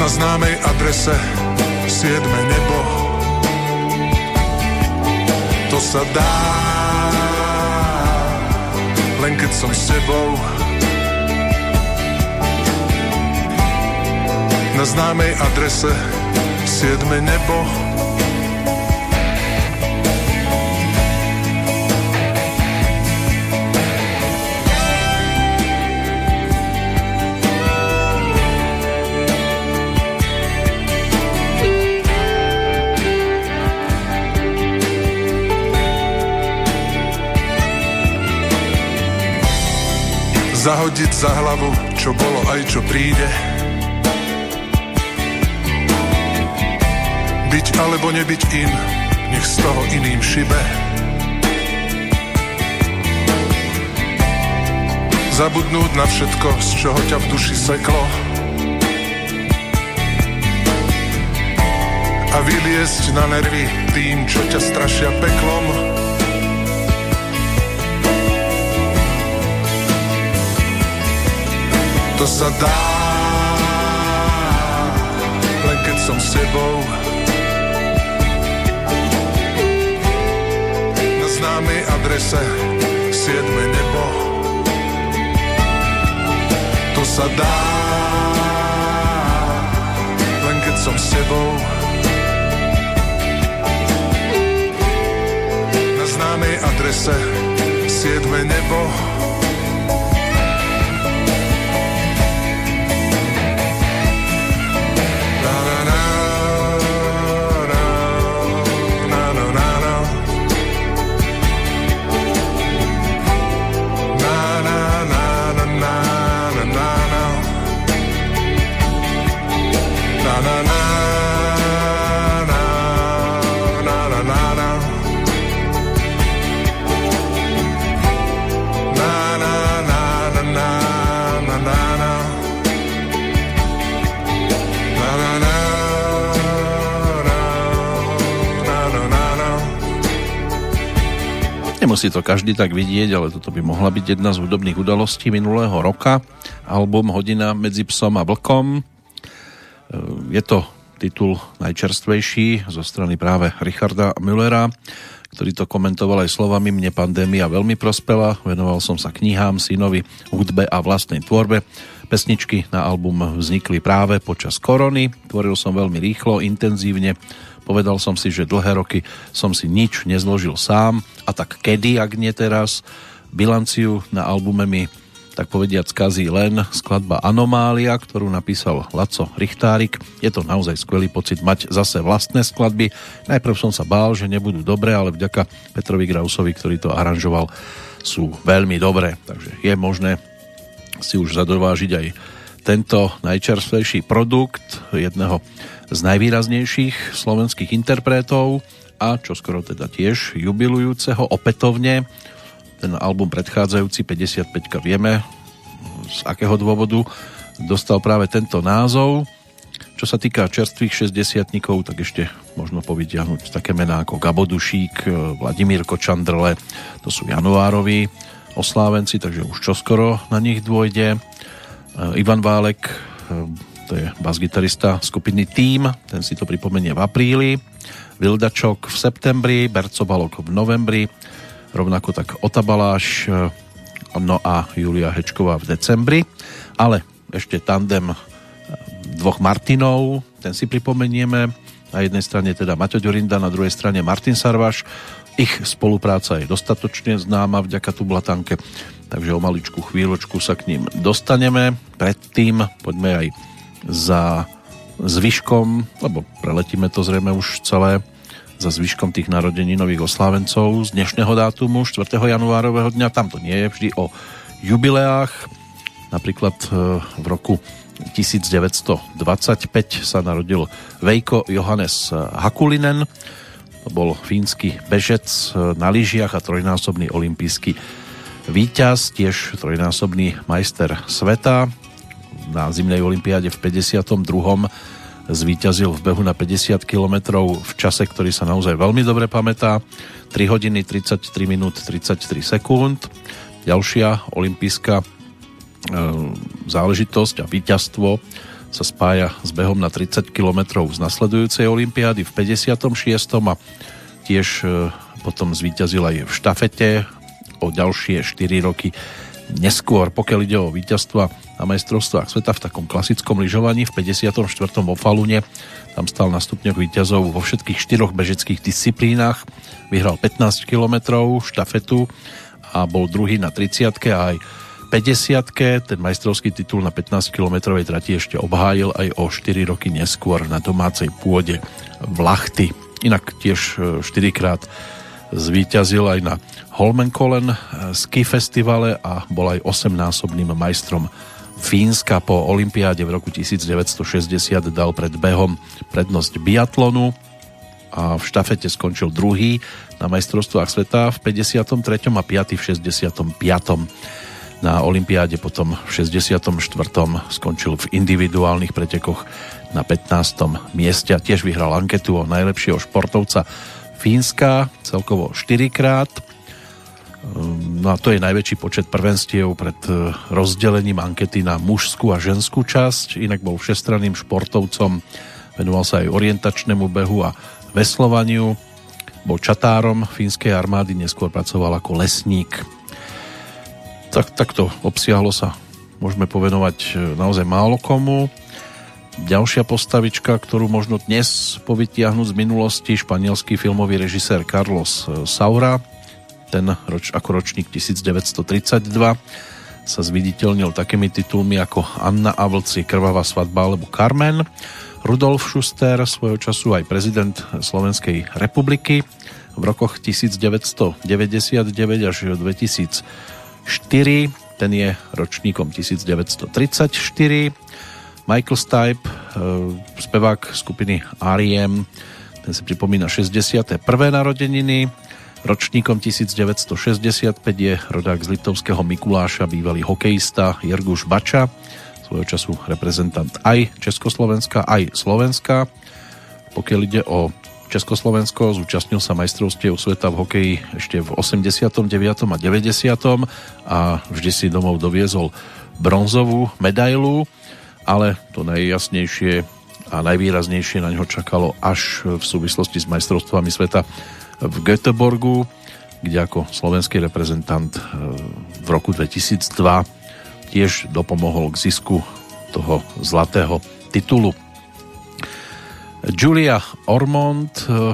Na známej adrese siedme nebo. To sa dá. Len keď som s tebou. Na známej adrese siedme nebo Zahodiť za hlavu, čo bolo aj čo príde. Byť alebo nebyť in, nech z toho iným šibe. Zabudnúť na všetko, z čoho ťa v duši seklo. A vyliesť na nervy tým, čo ťa strašia peklom. To sa dá. Len keď som s tebou. Na známej adrese siedme nebo. To sa dá. Len keď som s tebou. Na známej adrese siedme nebo Nemusí to každý tak vidieť, ale toto by mohla byť jedna z hudobných udalostí minulého roka. Album Hodina medzi psom a vlkom. E, je to titul najčerstvejší zo strany práve Richarda Müllera, ktorý to komentoval aj slovami Mne pandémia veľmi prospela, venoval som sa knihám, synovi, hudbe a vlastnej tvorbe. Pesničky na album vznikli práve počas korony, tvoril som veľmi rýchlo, intenzívne, Povedal som si, že dlhé roky som si nič nezložil sám a tak kedy, ak nie teraz, bilanciu na albume mi tak povediať skazí len skladba Anomália, ktorú napísal Laco Richtárik. Je to naozaj skvelý pocit mať zase vlastné skladby. Najprv som sa bál, že nebudú dobré, ale vďaka Petrovi Grausovi, ktorý to aranžoval, sú veľmi dobré. Takže je možné si už zadovážiť aj tento najčerstvejší produkt jedného z najvýraznejších slovenských interpretov a čo skoro teda tiež jubilujúceho opätovne. Ten album predchádzajúci 55 vieme z akého dôvodu dostal práve tento názov. Čo sa týka čerstvých 60 tak ešte možno povytiahnuť také mená ako Gabo Vladimír Kočandrle, to sú januároví oslávenci, takže už čoskoro na nich dôjde. Ivan Válek to je basgitarista skupiny Team, ten si to pripomenie v apríli, Vildačok v septembri, Bercobalok v novembri, rovnako tak Otabaláš, no a Julia Hečková v decembri, ale ešte tandem dvoch Martinov, ten si pripomenieme, na jednej strane teda Maťo Ďurinda, na druhej strane Martin Sarvaš, ich spolupráca je dostatočne známa vďaka Tublatanke, takže o maličku chvíľočku sa k ním dostaneme. Predtým poďme aj za zvyškom, lebo preletíme to zrejme už celé, za zvyškom tých nových oslávencov z dnešného dátumu 4. januárového dňa. Tam to nie je vždy o jubileách. Napríklad e, v roku 1925 sa narodil Vejko Johannes Hakulinen. To bol fínsky bežec e, na lyžiach a trojnásobný olimpijský víťaz, tiež trojnásobný majster sveta na zimnej olympiáde v 52. zvíťazil v behu na 50 km v čase, ktorý sa naozaj veľmi dobre pamätá. 3 hodiny 33 minút 33 sekúnd. Ďalšia olympijská e, záležitosť a víťazstvo sa spája s behom na 30 km z nasledujúcej olympiády v 56. a tiež e, potom zvíťazil aj v štafete o ďalšie 4 roky neskôr, pokiaľ ide o víťazstva na majstrovstvách sveta v takom klasickom lyžovaní v 54. vo Falune. Tam stal na stupňoch víťazov vo všetkých štyroch bežeckých disciplínach. Vyhral 15 km štafetu a bol druhý na 30 a aj 50 Ten majstrovský titul na 15 km trati ešte obhájil aj o 4 roky neskôr na domácej pôde v Lachty. Inak tiež 4 e, krát zvíťazil aj na Holmenkollen ski festivale a bol aj osemnásobným majstrom Fínska po Olympiáde v roku 1960 dal pred behom prednosť biatlonu a v štafete skončil druhý na majstrovstvách sveta v 53. a 5. v 65. Na Olympiáde potom v 64. skončil v individuálnych pretekoch na 15. mieste a tiež vyhral anketu o najlepšieho športovca Fínska celkovo 4 krát No a to je najväčší počet prvenstiev pred e, rozdelením ankety na mužskú a ženskú časť. Inak bol všestranným športovcom, venoval sa aj orientačnému behu a veslovaniu. Bol čatárom fínskej armády, neskôr pracoval ako lesník. Tak, takto obsiahlo sa, môžeme povenovať e, naozaj málo komu. Ďalšia postavička, ktorú možno dnes povytiahnuť z minulosti, španielský filmový režisér Carlos e, Saura, ten roč, ako ročník 1932 sa zviditeľnil takými titulmi ako Anna a vlci, Krvavá svadba alebo Carmen. Rudolf Schuster, svojho času aj prezident Slovenskej republiky v rokoch 1999 až 2004. Ten je ročníkom 1934. Michael Stipe, eh, spevák skupiny R.E.M., ten si pripomína 61. narodeniny Ročníkom 1965 je rodák z litovského Mikuláša, bývalý hokejista Jerguš Bača, svojho času reprezentant aj Československa, aj Slovenska. Pokiaľ ide o Československo, zúčastnil sa majstrovstiev sveta v hokeji ešte v 89. a 90. a vždy si domov doviezol bronzovú medailu, ale to najjasnejšie a najvýraznejšie na ňo čakalo až v súvislosti s majstrovstvami sveta v Göteborgu, kde ako slovenský reprezentant e, v roku 2002 tiež dopomohol k zisku toho zlatého titulu. Julia Ormond, e,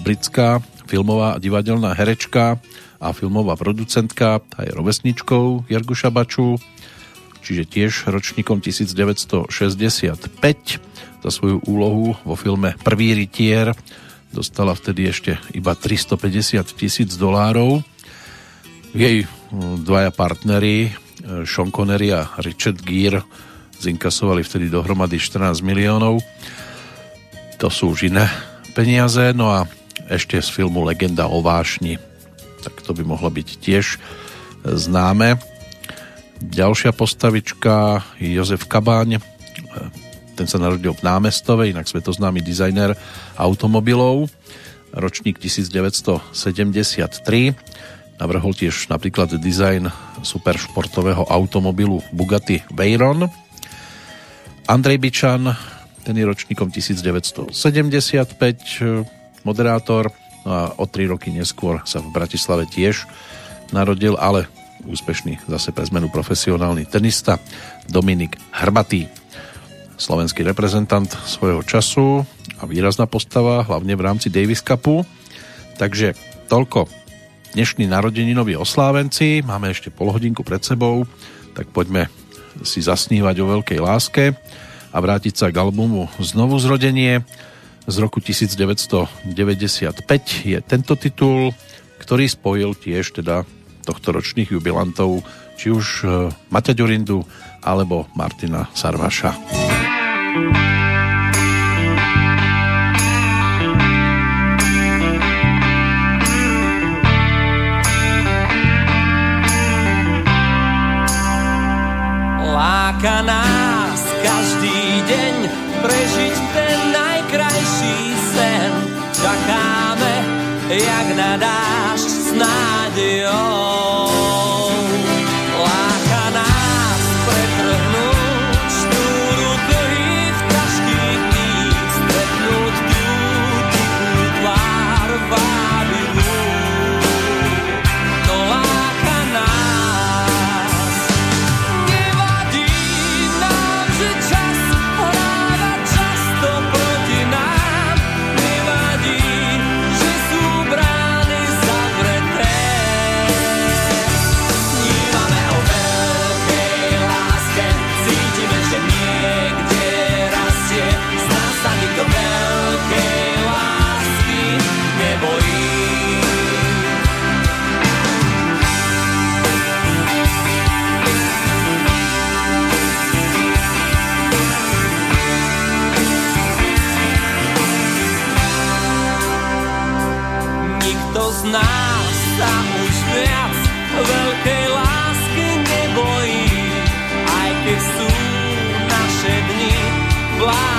britská filmová a divadelná herečka a filmová producentka, tá je rovesničkou Jarguša Baču, čiže tiež ročníkom 1965 za svoju úlohu vo filme Prvý rytier dostala vtedy ešte iba 350 tisíc dolárov. Jej hm, dvaja partneri, eh, Sean Connery a Richard Gere, zinkasovali vtedy dohromady 14 miliónov. To sú už iné peniaze, no a ešte z filmu Legenda o vášni. Tak to by mohlo byť tiež eh, známe. Ďalšia postavička, Jozef Kabáň, eh, ten sa narodil v Námestove, inak svetoznámy dizajner automobilov, ročník 1973. Navrhol tiež napríklad dizajn superšportového automobilu Bugatti Veyron. Andrej Bičan, ten je ročníkom 1975, moderátor, no a o tri roky neskôr sa v Bratislave tiež narodil, ale úspešný zase pre zmenu profesionálny tenista Dominik Hrbatý slovenský reprezentant svojho času a výrazná postava, hlavne v rámci Davis Cupu. Takže toľko dnešní narodeninový oslávenci. Máme ešte pol hodinku pred sebou, tak poďme si zasnívať o veľkej láske a vrátiť sa k albumu Znovu zrodenie z roku 1995 je tento titul, ktorý spojil tiež teda tohto ročných jubilantov, či už eh, Maťa Ďurindu alebo Martina Sarvaša. Láka nás každý prežiť ten najkrajší sen. Čakáme, jak na dážď s nádejou. fly.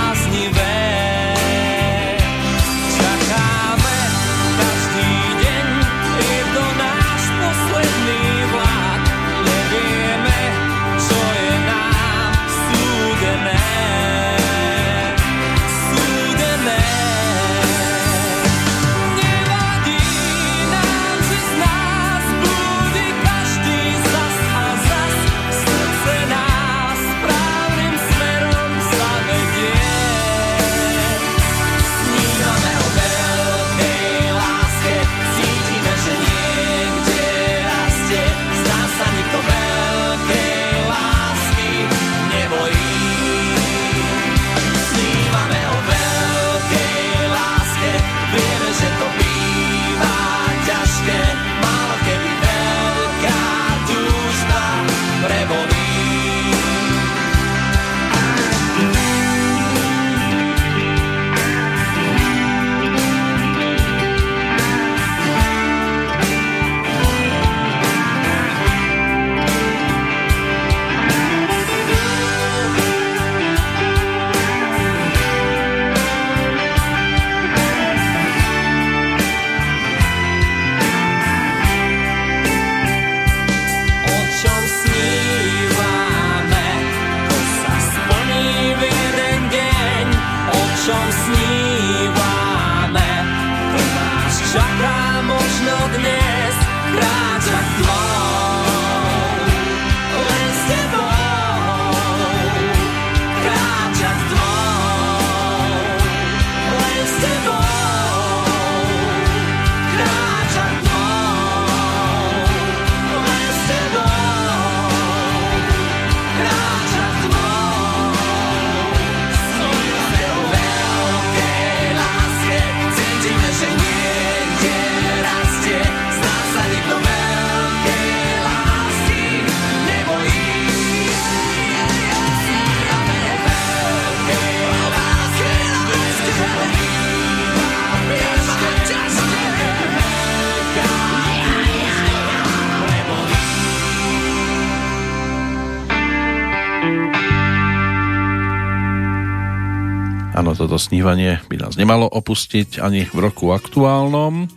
Snívanie by nás nemalo opustiť ani v roku aktuálnom.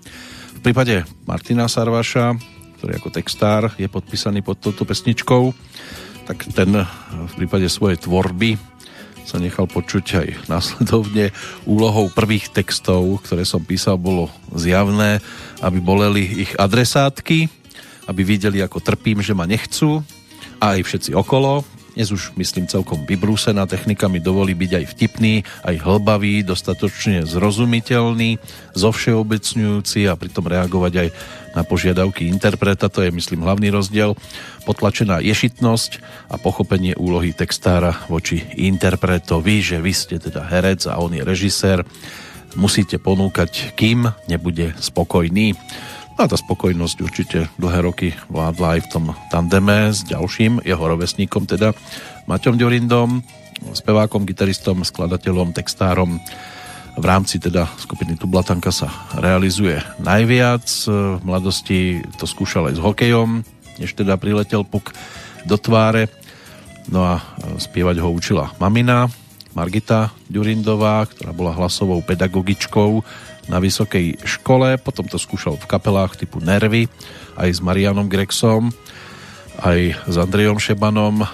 V prípade Martina Sarvaša, ktorý ako textár je podpísaný pod touto pesničkou, tak ten v prípade svojej tvorby sa nechal počuť aj následovne. Úlohou prvých textov, ktoré som písal, bolo zjavné, aby boleli ich adresátky, aby videli, ako trpím, že ma nechcú a aj všetci okolo, dnes už, myslím, celkom vybrúsená technika mi dovolí byť aj vtipný, aj hlbavý, dostatočne zrozumiteľný, zovšeobecňujúci a pritom reagovať aj na požiadavky interpreta, to je, myslím, hlavný rozdiel. Potlačená ješitnosť a pochopenie úlohy textára voči interpretovi, že vy ste teda herec a on je režisér, musíte ponúkať, kým nebude spokojný. A tá spokojnosť určite dlhé roky vládla aj v tom tandeme s ďalším jeho rovesníkom, teda Maťom Ďorindom, spevákom, gitaristom, skladateľom, textárom. V rámci teda skupiny Tublatanka sa realizuje najviac. V mladosti to skúšal aj s hokejom, než teda priletel puk do tváre. No a spievať ho učila mamina, Margita Ďurindová, ktorá bola hlasovou pedagogičkou na vysokej škole, potom to skúšal v kapelách typu Nervy, aj s Marianom Grexom, aj s Andrejom Šebanom.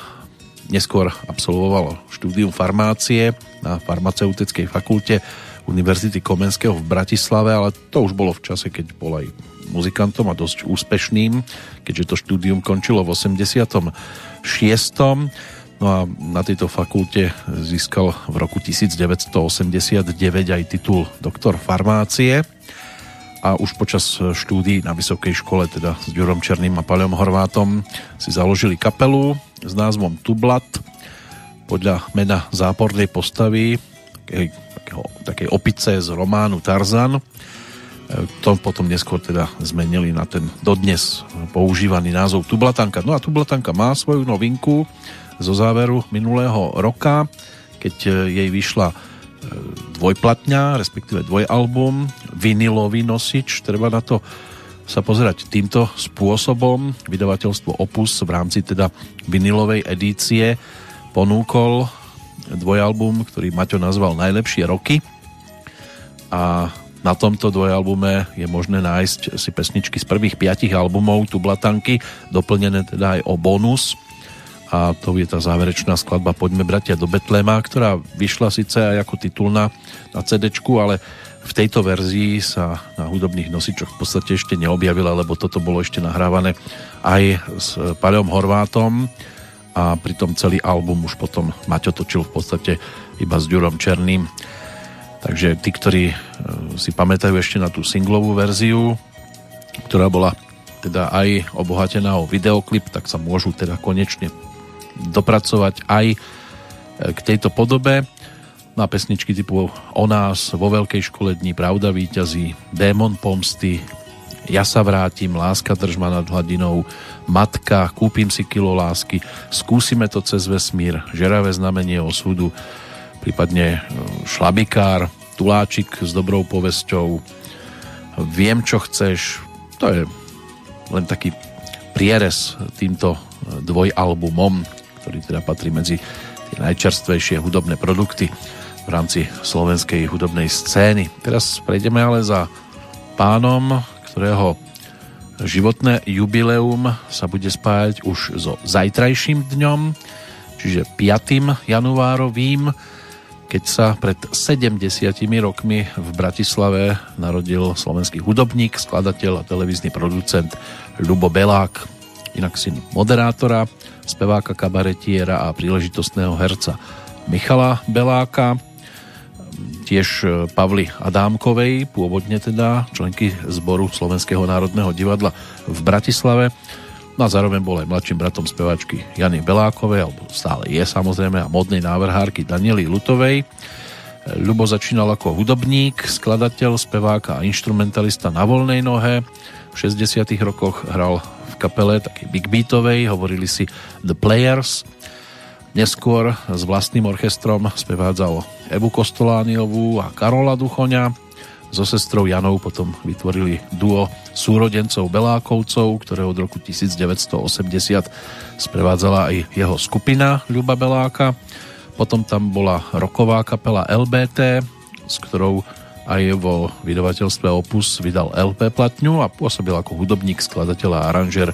Neskôr absolvoval štúdium farmácie na farmaceutickej fakulte Univerzity Komenského v Bratislave, ale to už bolo v čase, keď bol aj muzikantom a dosť úspešným, keďže to štúdium končilo v 86. No a na tejto fakulte získal v roku 1989 aj titul doktor farmácie a už počas štúdií na vysokej škole, teda s Ďurom Černým a Paľom Horvátom, si založili kapelu s názvom Tublat podľa mena zápornej postavy takej, takého, takej opice z románu Tarzan. To potom neskôr teda zmenili na ten dodnes používaný názov Tublatanka. No a Tublatanka má svoju novinku, zo záveru minulého roka, keď e, jej vyšla e, dvojplatňa, respektíve dvojalbum, vinilový nosič, treba na to sa pozerať týmto spôsobom. Vydavateľstvo Opus v rámci teda vinilovej edície ponúkol dvojalbum, ktorý Maťo nazval Najlepšie roky. A na tomto dvojalbume je možné nájsť si pesničky z prvých piatich albumov Tublatanky, doplnené teda aj o bonus a to je tá záverečná skladba Poďme bratia do Betléma, ktorá vyšla síce aj ako titulná na cd ale v tejto verzii sa na hudobných nosičoch v podstate ešte neobjavila, lebo toto bolo ešte nahrávané aj s Paľom Horvátom a pritom celý album už potom Maťo točil v podstate iba s Ďurom Černým. Takže tí, ktorí e, si pamätajú ešte na tú singlovú verziu, ktorá bola teda aj obohatená o videoklip, tak sa môžu teda konečne dopracovať aj e, k tejto podobe. Na pesničky typu O nás, Vo veľkej škole dní, Pravda víťazí, Démon pomsty, Ja sa vrátim, Láska držma nad hladinou, Matka, Kúpim si kilo lásky, Skúsime to cez vesmír, Žeravé znamenie osudu, prípadne e, Šlabikár, Tuláčik s dobrou povesťou, Viem, čo chceš, to je len taký prierez týmto dvojalbumom, ktorý teda patrí medzi tie najčerstvejšie hudobné produkty v rámci slovenskej hudobnej scény. Teraz prejdeme ale za pánom, ktorého životné jubileum sa bude spájať už so zajtrajším dňom, čiže 5. januárovým, keď sa pred 70 rokmi v Bratislave narodil slovenský hudobník, skladateľ a televízny producent Lubo Belák, inak syn moderátora, speváka, kabaretiera a príležitostného herca Michala Beláka tiež e, Pavly Adámkovej, pôvodne teda členky zboru Slovenského národného divadla v Bratislave. No a zároveň bol aj mladším bratom spevačky Jany Belákovej, alebo stále je samozrejme, a modnej návrhárky Daniely Lutovej. Ľubo začínal ako hudobník, skladateľ, spevák a instrumentalista na voľnej nohe. V 60 rokoch hral v kapele takej big beatovej, hovorili si The Players – Neskôr s vlastným orchestrom spevádzal Evu Kostolániovú a Karola Duchoňa. So sestrou Janou potom vytvorili duo súrodencov Belákovcov, ktoré od roku 1980 sprevádzala aj jeho skupina Ľuba Beláka. Potom tam bola roková kapela LBT, s ktorou aj vo vydavateľstve Opus vydal LP platňu a pôsobil ako hudobník, skladateľ a aranžer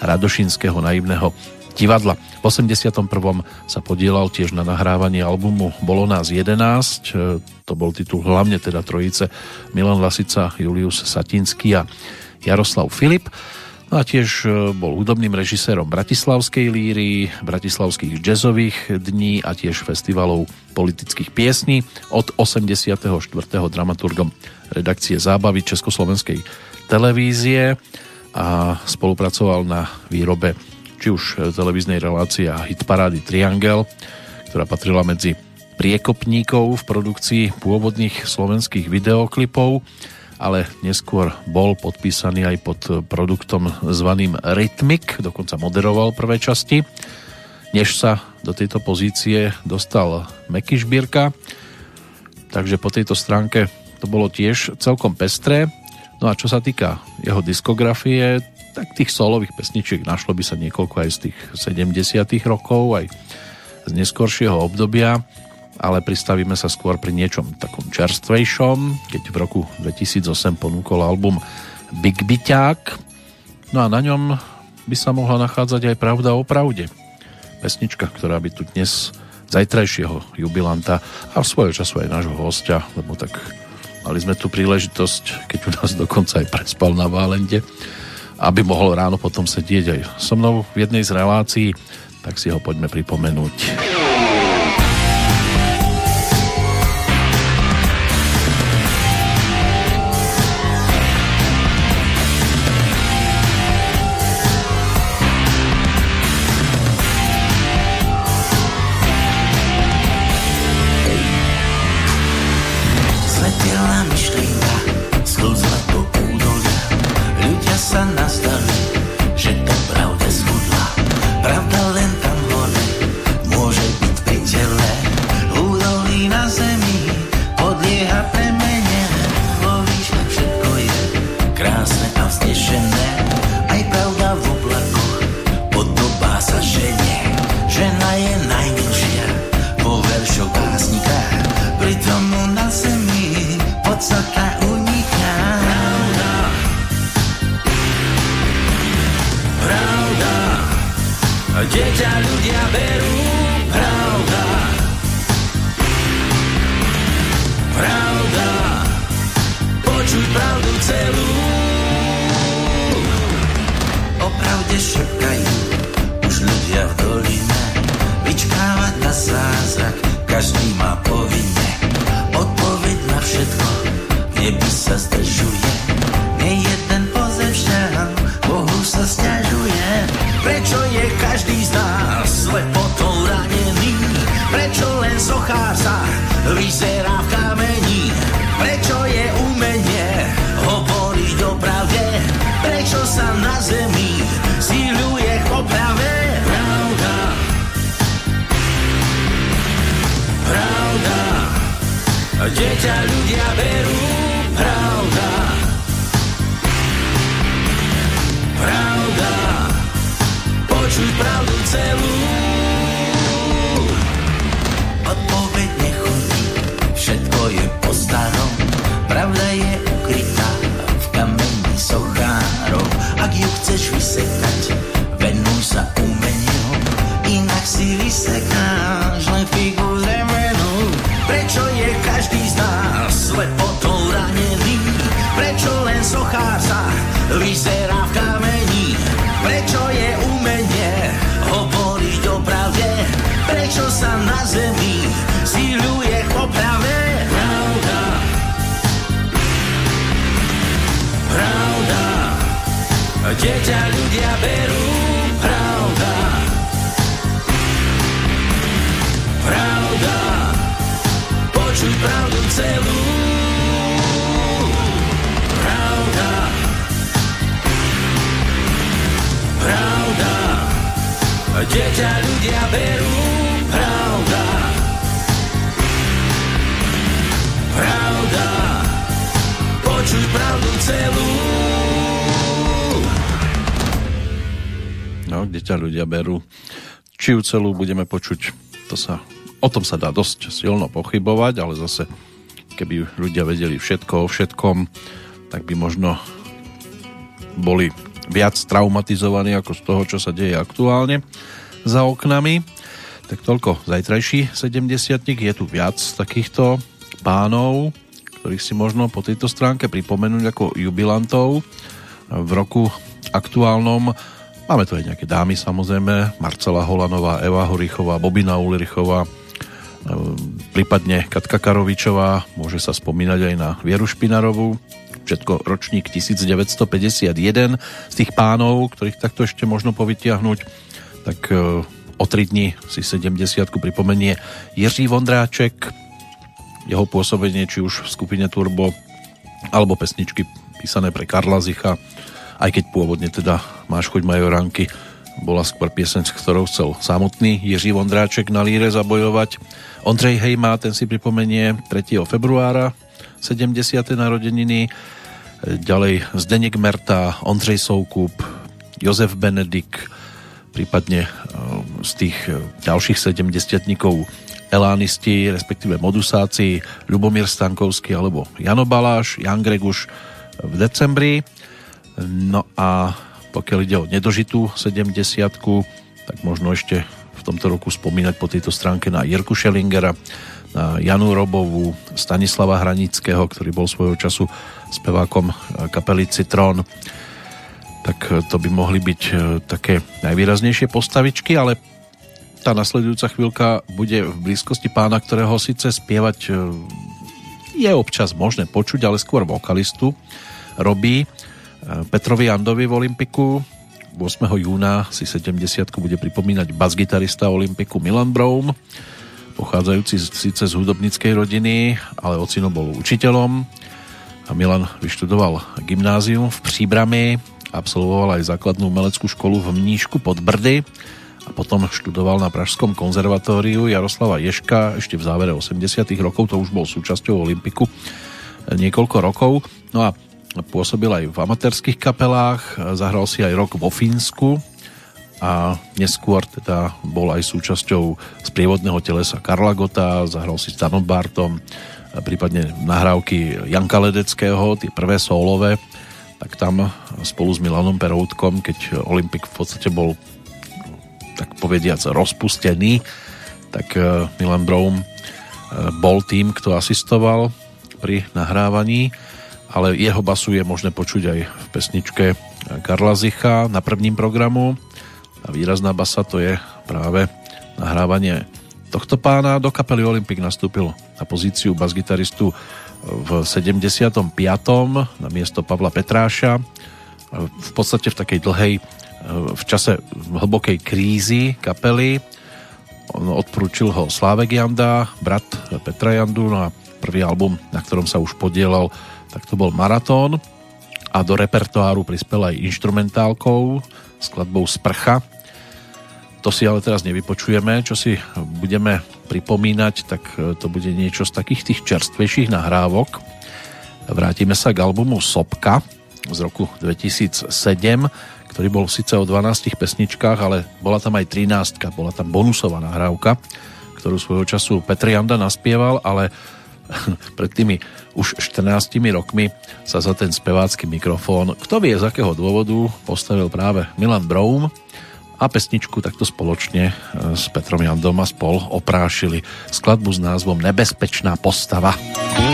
Radošinského naivného divadla. V 81. sa podielal tiež na nahrávanie albumu Bolo nás 11, e, to bol titul hlavne teda trojice Milan Lasica, Julius Satinský a Jaroslav Filip. A tiež e, bol hudobným režisérom Bratislavskej líry, Bratislavských jazzových dní a tiež festivalov politických piesní. Od 84. dramaturgom redakcie zábavy Československej televízie a spolupracoval na výrobe či už televíznej relácie a hitparády Triangel, ktorá patrila medzi priekopníkov v produkcii pôvodných slovenských videoklipov, ale neskôr bol podpísaný aj pod produktom zvaným Rytmik, dokonca moderoval prvé časti, než sa do tejto pozície dostal Meky Šbírka, takže po tejto stránke to bolo tiež celkom pestré. No a čo sa týka jeho diskografie, tak tých solových pesničiek našlo by sa niekoľko aj z tých 70 rokov, aj z neskoršieho obdobia, ale pristavíme sa skôr pri niečom takom čerstvejšom, keď v roku 2008 ponúkol album Big Byťák, no a na ňom by sa mohla nachádzať aj Pravda o pravde. Pesnička, ktorá by tu dnes zajtrajšieho jubilanta a v svojho času aj nášho hostia, lebo tak mali sme tu príležitosť, keď u nás dokonca aj prespal na Válende, aby mohol ráno potom sedieť aj so mnou v jednej z relácií, tak si ho poďme pripomenúť. Pravde deťa ľudia berú, pravda, pravda, počuť pravdu celú. Odpoveď nechodí, všetko je po starom. Pravda je ukrytá v kameni sochárov. Ak ju chceš vysekať, deťa ľudia berú, pravda, pravda, počuť pravdu celú. Pravda, pravda, deťa ľudia berú, pravda, pravda, počuť pravdu celú. No, kde ťa ľudia berú. Či ju celú budeme počuť, to sa, o tom sa dá dosť silno pochybovať, ale zase, keby ľudia vedeli všetko o všetkom, tak by možno boli viac traumatizovaní ako z toho, čo sa deje aktuálne za oknami. Tak toľko zajtrajší 70 Je tu viac takýchto pánov, ktorých si možno po tejto stránke pripomenúť ako jubilantov v roku aktuálnom. Máme tu aj nejaké dámy samozrejme, Marcela Holanová, Eva Horichová, Bobina Ulrichová, prípadne Katka Karovičová, môže sa spomínať aj na Vieru Špinarovú, všetko ročník 1951 z tých pánov, ktorých takto ešte možno povytiahnuť, tak e, o 3 dní si 70 pripomenie Jiří Vondráček, jeho pôsobenie či už v skupine Turbo alebo pesničky písané pre Karla Zicha, aj keď pôvodne teda Máš choď Majoránky bola skôr pieseň, s ktorou chcel samotný Jiří Vondráček na líre zabojovať. Ondrej Hejma, ten si pripomenie 3. februára 70. narodeniny. Ďalej Zdeněk Merta, Ondřej Soukup, Jozef Benedik, prípadne z tých ďalších 70 Elánisti, respektíve Modusáci, Ľubomír Stankovský alebo Jano Baláš, Jan Greguš v decembri. No a pokiaľ ide o nedožitú 70 tak možno ešte v tomto roku spomínať po tejto stránke na Jirku Šelingera, na Janu Robovú, Stanislava Hranického, ktorý bol svojho času spevákom kapely Citrón. Tak to by mohli byť také najvýraznejšie postavičky, ale tá nasledujúca chvíľka bude v blízkosti pána, ktorého síce spievať je občas možné počuť, ale skôr vokalistu robí Petrovi Andovi v Olympiku 8. júna si 70 bude pripomínať basgitarista Olympiku Milan Broum pochádzajúci síce z hudobníckej rodiny, ale ocino bol učiteľom a Milan vyštudoval gymnázium v Příbrami, absolvoval aj základnú umeleckú školu v Mníšku pod Brdy a potom študoval na Pražskom konzervatóriu Jaroslava Ješka ešte v závere 80 rokov, to už bol súčasťou Olympiku niekoľko rokov. No a pôsobil aj v amatérských kapelách, zahral si aj rok vo Fínsku a neskôr teda bol aj súčasťou sprievodného telesa Karla Gota, zahral si s Danom Bartom, prípadne nahrávky Janka Ledeckého, tie prvé solové, tak tam spolu s Milanom Peroutkom, keď Olympik v podstate bol tak povediac rozpustený, tak Milan Broum bol tým, kto asistoval pri nahrávaní, ale jeho basu je možné počuť aj v pesničke Karla Zicha na prvním programu. A výrazná basa to je práve nahrávanie tohto pána. Do kapely Olympic nastúpil na pozíciu basgitaristu v 75. na miesto Pavla Petráša. V podstate v takej dlhej, v čase hlbokej krízy kapely. Odporúčil ho Slávek Janda, brat Petra Jandu, no a prvý album, na ktorom sa už podielal, tak to bol Maratón a do repertoáru prispel aj instrumentálkou skladbou Sprcha. To si ale teraz nevypočujeme, čo si budeme pripomínať, tak e, to bude niečo z takých tých čerstvejších nahrávok. Vrátime sa k albumu Sopka z roku 2007, ktorý bol síce o 12 pesničkách, ale bola tam aj 13, bola tam bonusová nahrávka, ktorú svojho času Petr Janda naspieval, ale pred tými už 14 rokmi sa za ten spevácky mikrofón, kto vie z akého dôvodu, postavil práve Milan Broum a pesničku takto spoločne e, s Petrom Jandom a spol oprášili skladbu s názvom Nebezpečná postava. Jedna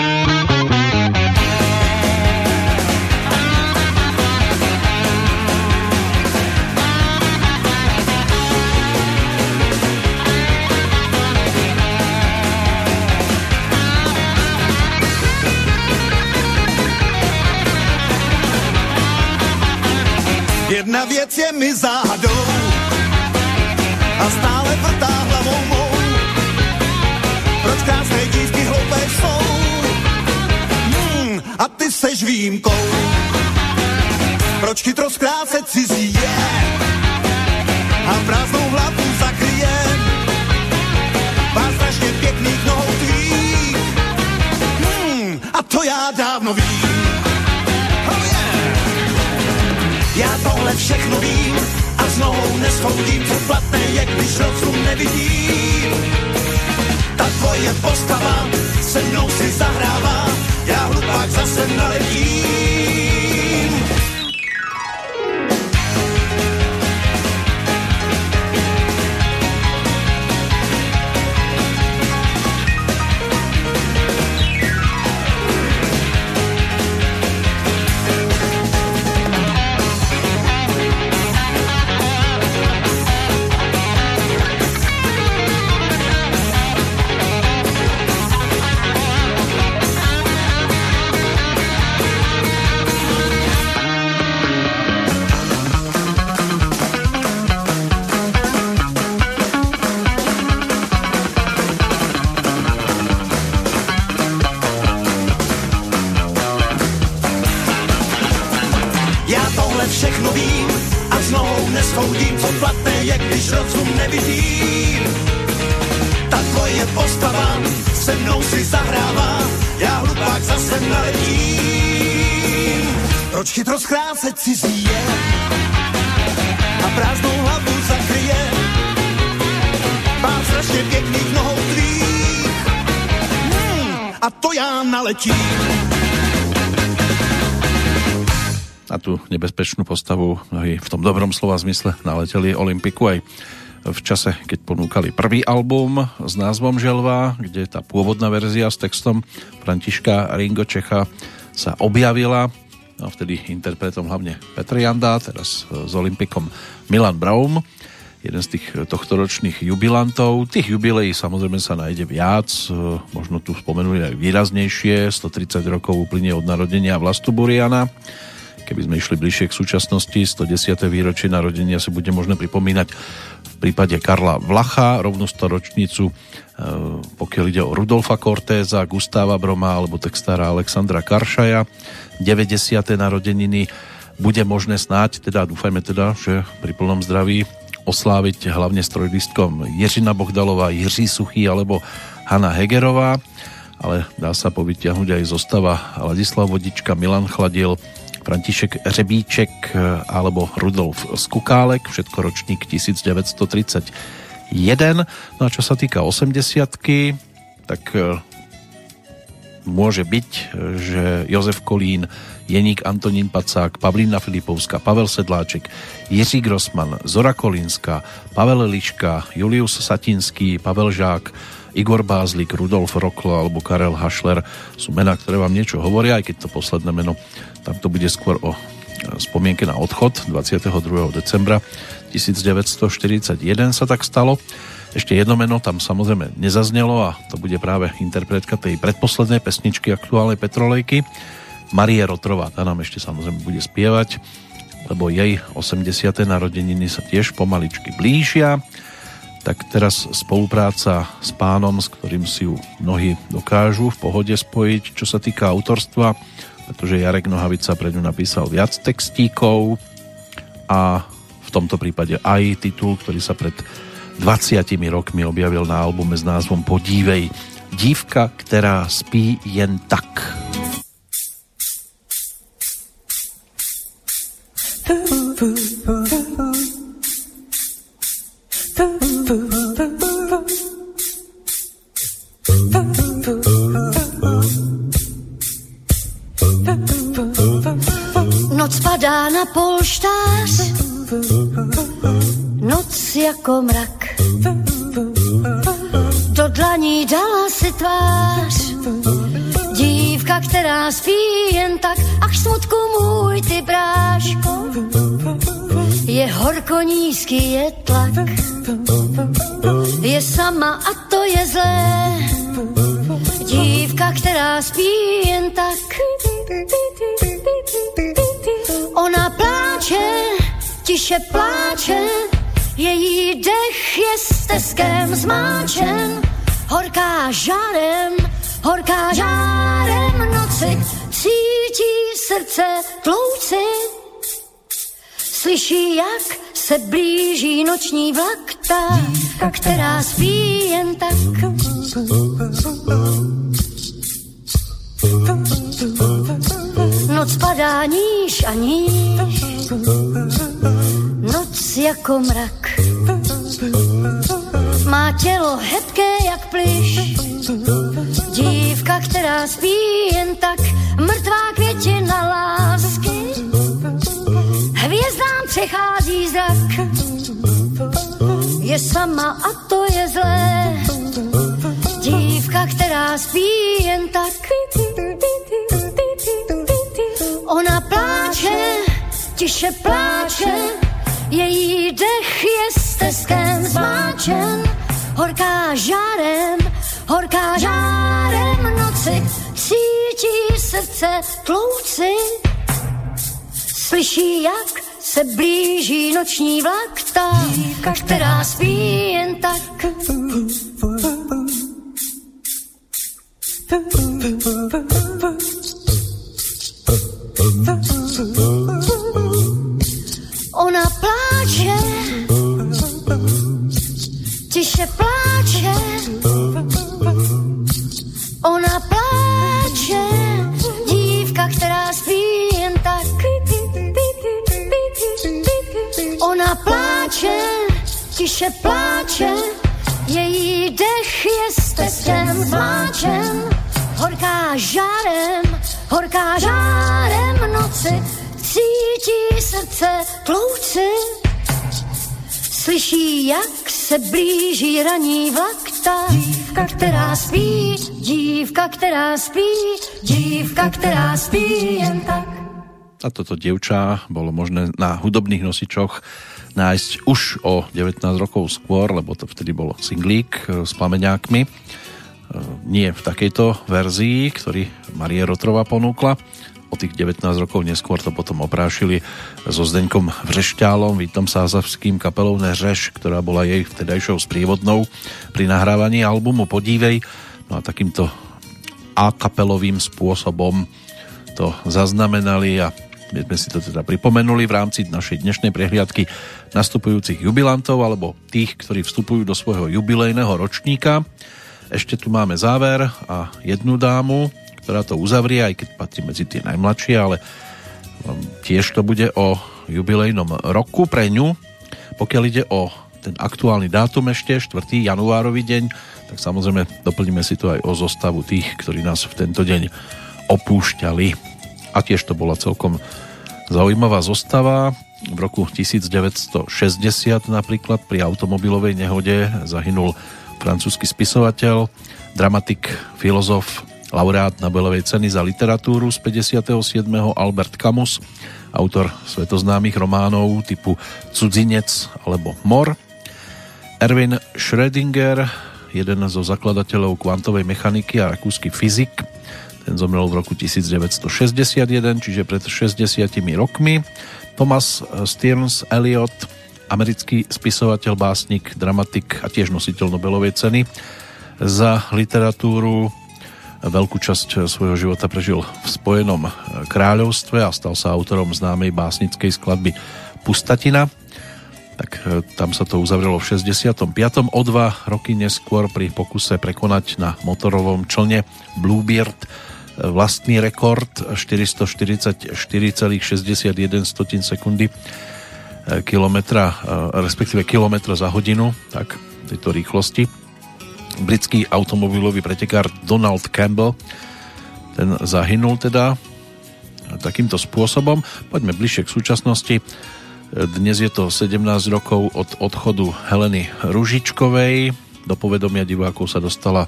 věc je mi záhadou a stále vrtá hlavou mou. Proč krásné dívky hloupé jsou? Hmm, a ty seš výjimkou. Proč chytro zkrácet cizí je a prázdnou hlavu zakryje pár strašně pěkných nohou tvých. Hmm, a to já dávno vím. Všechno vím a znovu neschoudím, platné je, když rozum nevidím. Ta tvoje postava se mnou si zahrává, já hlupák zase naletím. Schrácet cizí je a prázdnou hlavu zakryje pár strašně pěkných nohou tvých. Hmm, a to já naletím. na tú nebezpečnú postavu mnohí v tom dobrom slova zmysle naleteli Olympiku aj v čase, keď ponúkali prvý album s názvom Želva, kde tá pôvodná verzia s textom Františka Ringo Čecha sa objavila a vtedy interpretom hlavne Petr Janda, teraz s Olympikom Milan Braum, jeden z tých tohtoročných jubilantov. Tých jubilejí samozrejme sa nájde viac, možno tu spomenuli aj výraznejšie, 130 rokov uplynie od narodenia Vlastu Buriana, keby sme išli bližšie k súčasnosti, 110. výročie narodenia si bude možné pripomínať v prípade Karla Vlacha, rovnú storočnicu, e, pokiaľ ide o Rudolfa Cortéza, Gustáva Broma alebo textára Alexandra Karšaja. 90. narodeniny bude možné snáď, teda dúfajme teda, že pri plnom zdraví osláviť hlavne s trojlistkom Jiřina Bohdalová, Jiří Suchý alebo Hanna Hegerová, ale dá sa povytiahnuť aj zostava Ladislav Vodička, Milan Chladiel, František Řebíček alebo Rudolf Skukálek, všetko ročník 1931. No a čo sa týka 80 tak môže byť, že Jozef Kolín, Jeník Antonín Pacák, Pavlína Filipovská, Pavel Sedláček, Jiří Grossman, Zora Kolínska, Pavel Liška, Julius Satinský, Pavel Žák, Igor Bázlik, Rudolf Roklo alebo Karel Hašler sú mená, ktoré vám niečo hovoria, aj keď to posledné meno, tam to bude skôr o spomienke na odchod 22. decembra 1941 sa tak stalo. Ešte jedno meno tam samozrejme nezaznelo a to bude práve interpretka tej predposlednej pesničky aktuálnej Petrolejky. Marie Rotrová, tá nám ešte samozrejme bude spievať, lebo jej 80. narodeniny sa tiež pomaličky blížia tak teraz spolupráca s pánom, s ktorým si ju mnohí dokážu v pohode spojiť, čo sa týka autorstva, pretože Jarek Nohavica pre ňu napísal viac textíkov a v tomto prípade aj titul, ktorý sa pred 20 rokmi objavil na albume s názvom Podívej. Dívka, ktorá spí jen tak. Noc noc jako mrak. Do dlaní dala si tvář, dívka, která spí jen tak, ach smutku můj ty bráško. Je horko nízký, je tlak, je sama a to je zlé. Dívka, která spí jen tak, Ona pláče, tiše pláče, její dech je stezkem zmáčen, horká žárem, horká žárem noci, cítí srdce tlouci. Slyší, jak se blíží noční vlak, ta, která spí jen tak. Noc padá níž a níž, noc jako mrak. Má tělo hebké jak plyš, dívka, která spí jen tak, mrtvá květina lásky. Hvězdám přechází zrak, je sama a to je zlé. Dívka, která spí jen tak, tiše pláče, její dech je stezkem zmáčen, horká žárem, horká žárem noci, cítí srdce tlouci. Slyší, jak se blíží noční vlak, ta, která spí jen tak. Pláče, tiše pláče, její dech je steskem zvláčen, horká žárem, horká žárem noci, cítí srdce tlouci. Slyší, jak se blíží raní vlak, ta dívka, která spí, dívka, která spí, dívka, která spí jen tak. A toto dievča bolo možné na hudobných nosičoch nájsť už o 19 rokov skôr, lebo to vtedy bolo singlík s plameňákmi E, nie v takejto verzii, ktorý Marie Rotrova ponúkla. O tých 19 rokov neskôr to potom oprášili so Zdeňkom Vřešťálom, Vítom Sázavským kapelou Neřeš, ktorá bola jej vtedajšou sprievodnou pri nahrávaní albumu Podívej. No a takýmto a kapelovým spôsobom to zaznamenali a my sme si to teda pripomenuli v rámci našej dnešnej prehliadky nastupujúcich jubilantov alebo tých, ktorí vstupujú do svojho jubilejného ročníka. Ešte tu máme záver a jednu dámu, ktorá to uzavrie, aj keď patrí medzi tie najmladšie, ale um, tiež to bude o jubilejnom roku pre ňu. Pokiaľ ide o ten aktuálny dátum ešte, 4. januárový deň, tak samozrejme doplníme si to aj o zostavu tých, ktorí nás v tento deň opúšťali. A tiež to bola celkom zaujímavá zostava. V roku 1960 napríklad pri automobilovej nehode zahynul francúzsky spisovateľ, dramatik, filozof, laureát Nobelovej ceny za literatúru z 57. Albert Camus, autor svetoznámych románov typu Cudzinec alebo Mor. Erwin Schrödinger, jeden zo zakladateľov kvantovej mechaniky a rakúsky fyzik, ten zomrel v roku 1961, čiže pred 60 rokmi. Thomas Stearns Eliot, americký spisovateľ, básnik, dramatik a tiež nositeľ Nobelovej ceny za literatúru Veľkú časť svojho života prežil v Spojenom kráľovstve a stal sa autorom známej básnickej skladby Pustatina. Tak tam sa to uzavrelo v 65. O dva roky neskôr pri pokuse prekonať na motorovom člne Bluebeard e, vlastný rekord 444,61 sekundy e, kilometra, respektíve kilometra za hodinu, tak tejto rýchlosti britský automobilový pretekár Donald Campbell. Ten zahynul teda takýmto spôsobom. Poďme bližšie k súčasnosti. Dnes je to 17 rokov od odchodu Heleny Ružičkovej. Do povedomia divákov sa dostala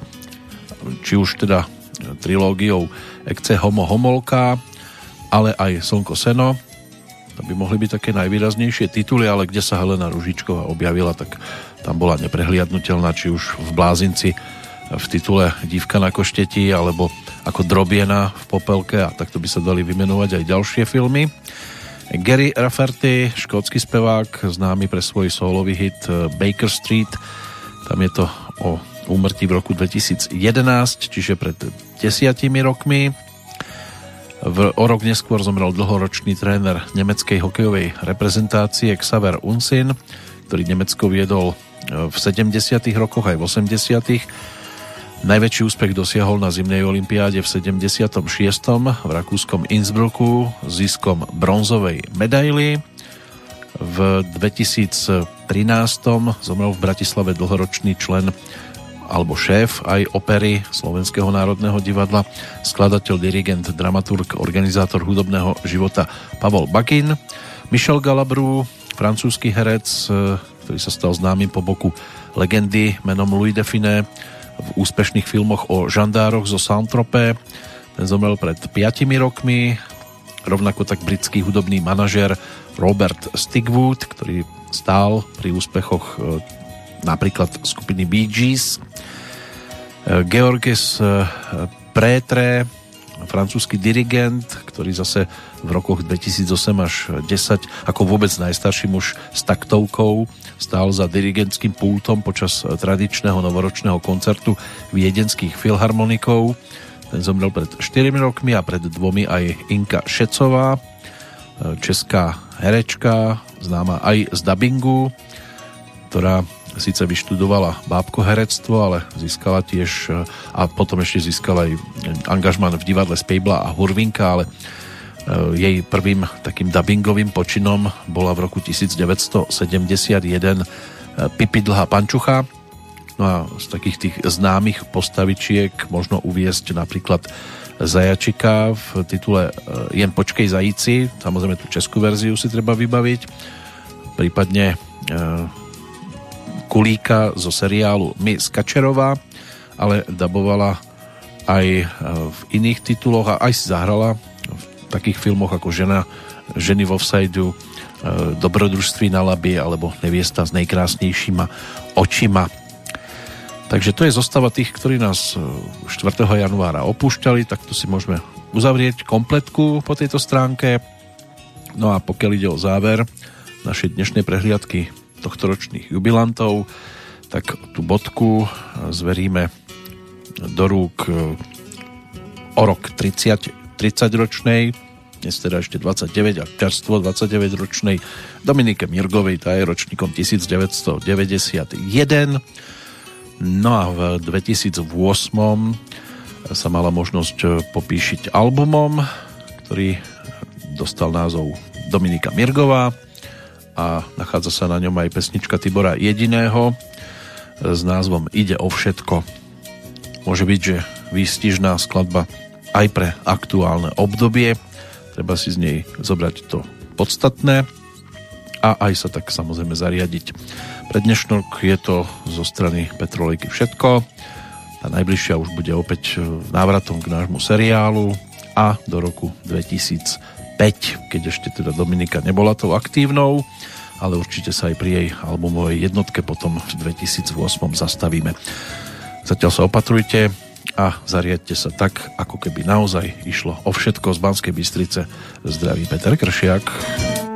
či už teda trilógiou Ekce Homo Homolka, ale aj Slnko Seno. To by mohli byť také najvýraznejšie tituly, ale kde sa Helena Ružičková objavila, tak tam bola neprehliadnutelná, či už v Blázinci v titule Dívka na košteti, alebo ako Drobiena v Popelke a takto by sa dali vymenovať aj ďalšie filmy. Gary Rafferty, škótsky spevák, známy pre svoj solový hit eh, Baker Street. Tam je to o úmrtí v roku 2011, čiže pred desiatimi rokmi. V, o rok neskôr zomrel dlhoročný tréner nemeckej hokejovej reprezentácie Xaver Unsin, ktorý Nemecko viedol v 70. rokoch aj v 80. Najväčší úspech dosiahol na zimnej olympiáde v 76. v rakúskom Innsbrucku ziskom bronzovej medaily. V 2013. zomrel v Bratislave dlhoročný člen alebo šéf aj opery Slovenského národného divadla, skladateľ, dirigent, dramaturg, organizátor hudobného života Pavol Bakin, Michel Galabru, francúzsky herec, ktorý sa stal známym po boku legendy menom Louis Define v úspešných filmoch o žandároch zo Saint-Tropez. Ten zomrel pred 5 rokmi. Rovnako tak britský hudobný manažer Robert Stigwood, ktorý stál pri úspechoch e, napríklad skupiny Bee Gees. E, Georges e, Prétre, francúzsky dirigent, ktorý zase v rokoch 2008 až 10 ako vôbec najstarší muž s taktovkou stál za dirigentským pultom počas tradičného novoročného koncertu viedenských filharmonikov. Ten zomrel pred 4 rokmi a pred dvomi aj Inka Šecová, česká herečka, známa aj z dubbingu, ktorá síce vyštudovala bábko herectvo, ale získala tiež a potom ešte získala aj angažman v divadle Spejbla a Hurvinka, ale Eh, jej prvým takým dubbingovým počinom bola v roku 1971 eh, Pipi Dlhá pančucha. No a z takých tých známych postavičiek možno uviesť napríklad Zajačika v titule eh, Jen počkej zajíci, samozrejme tú českú verziu si treba vybaviť, prípadne Kulíka zo seriálu My z Kačerová, ale dabovala aj v iných tituloch a aj si zahrala takých filmoch ako Žena, Ženy vo vsajdu, e, Dobrodružství na labi alebo Neviesta s najkrásnejšíma očima. Takže to je zostava tých, ktorí nás 4. E, januára opúšťali, tak to si môžeme uzavrieť kompletku po tejto stránke. No a pokiaľ ide o záver našej dnešnej prehliadky tohtoročných jubilantov, tak tú bodku zveríme do rúk e, o rok 30 30-ročnej, dnes teda ešte 29 a čerstvo 29-ročnej Dominike Mirgovej, tá je ročníkom 1991. No a v 2008 sa mala možnosť popíšiť albumom, ktorý dostal názov Dominika Mirgová a nachádza sa na ňom aj pesnička Tibora Jediného s názvom Ide o všetko. Môže byť, že výstižná skladba aj pre aktuálne obdobie. Treba si z nej zobrať to podstatné a aj sa tak samozrejme zariadiť Pre dnešnok je to zo strany Petrolejky všetko. Tá najbližšia už bude opäť návratom k nášmu seriálu a do roku 2005, keď ešte teda Dominika nebola tou aktívnou, ale určite sa aj pri jej albumovej jednotke potom v 2008 zastavíme. Zatiaľ sa opatrujte a zariadte sa tak, ako keby naozaj išlo o všetko z Banskej Bystrice. Zdraví Peter Kršiak.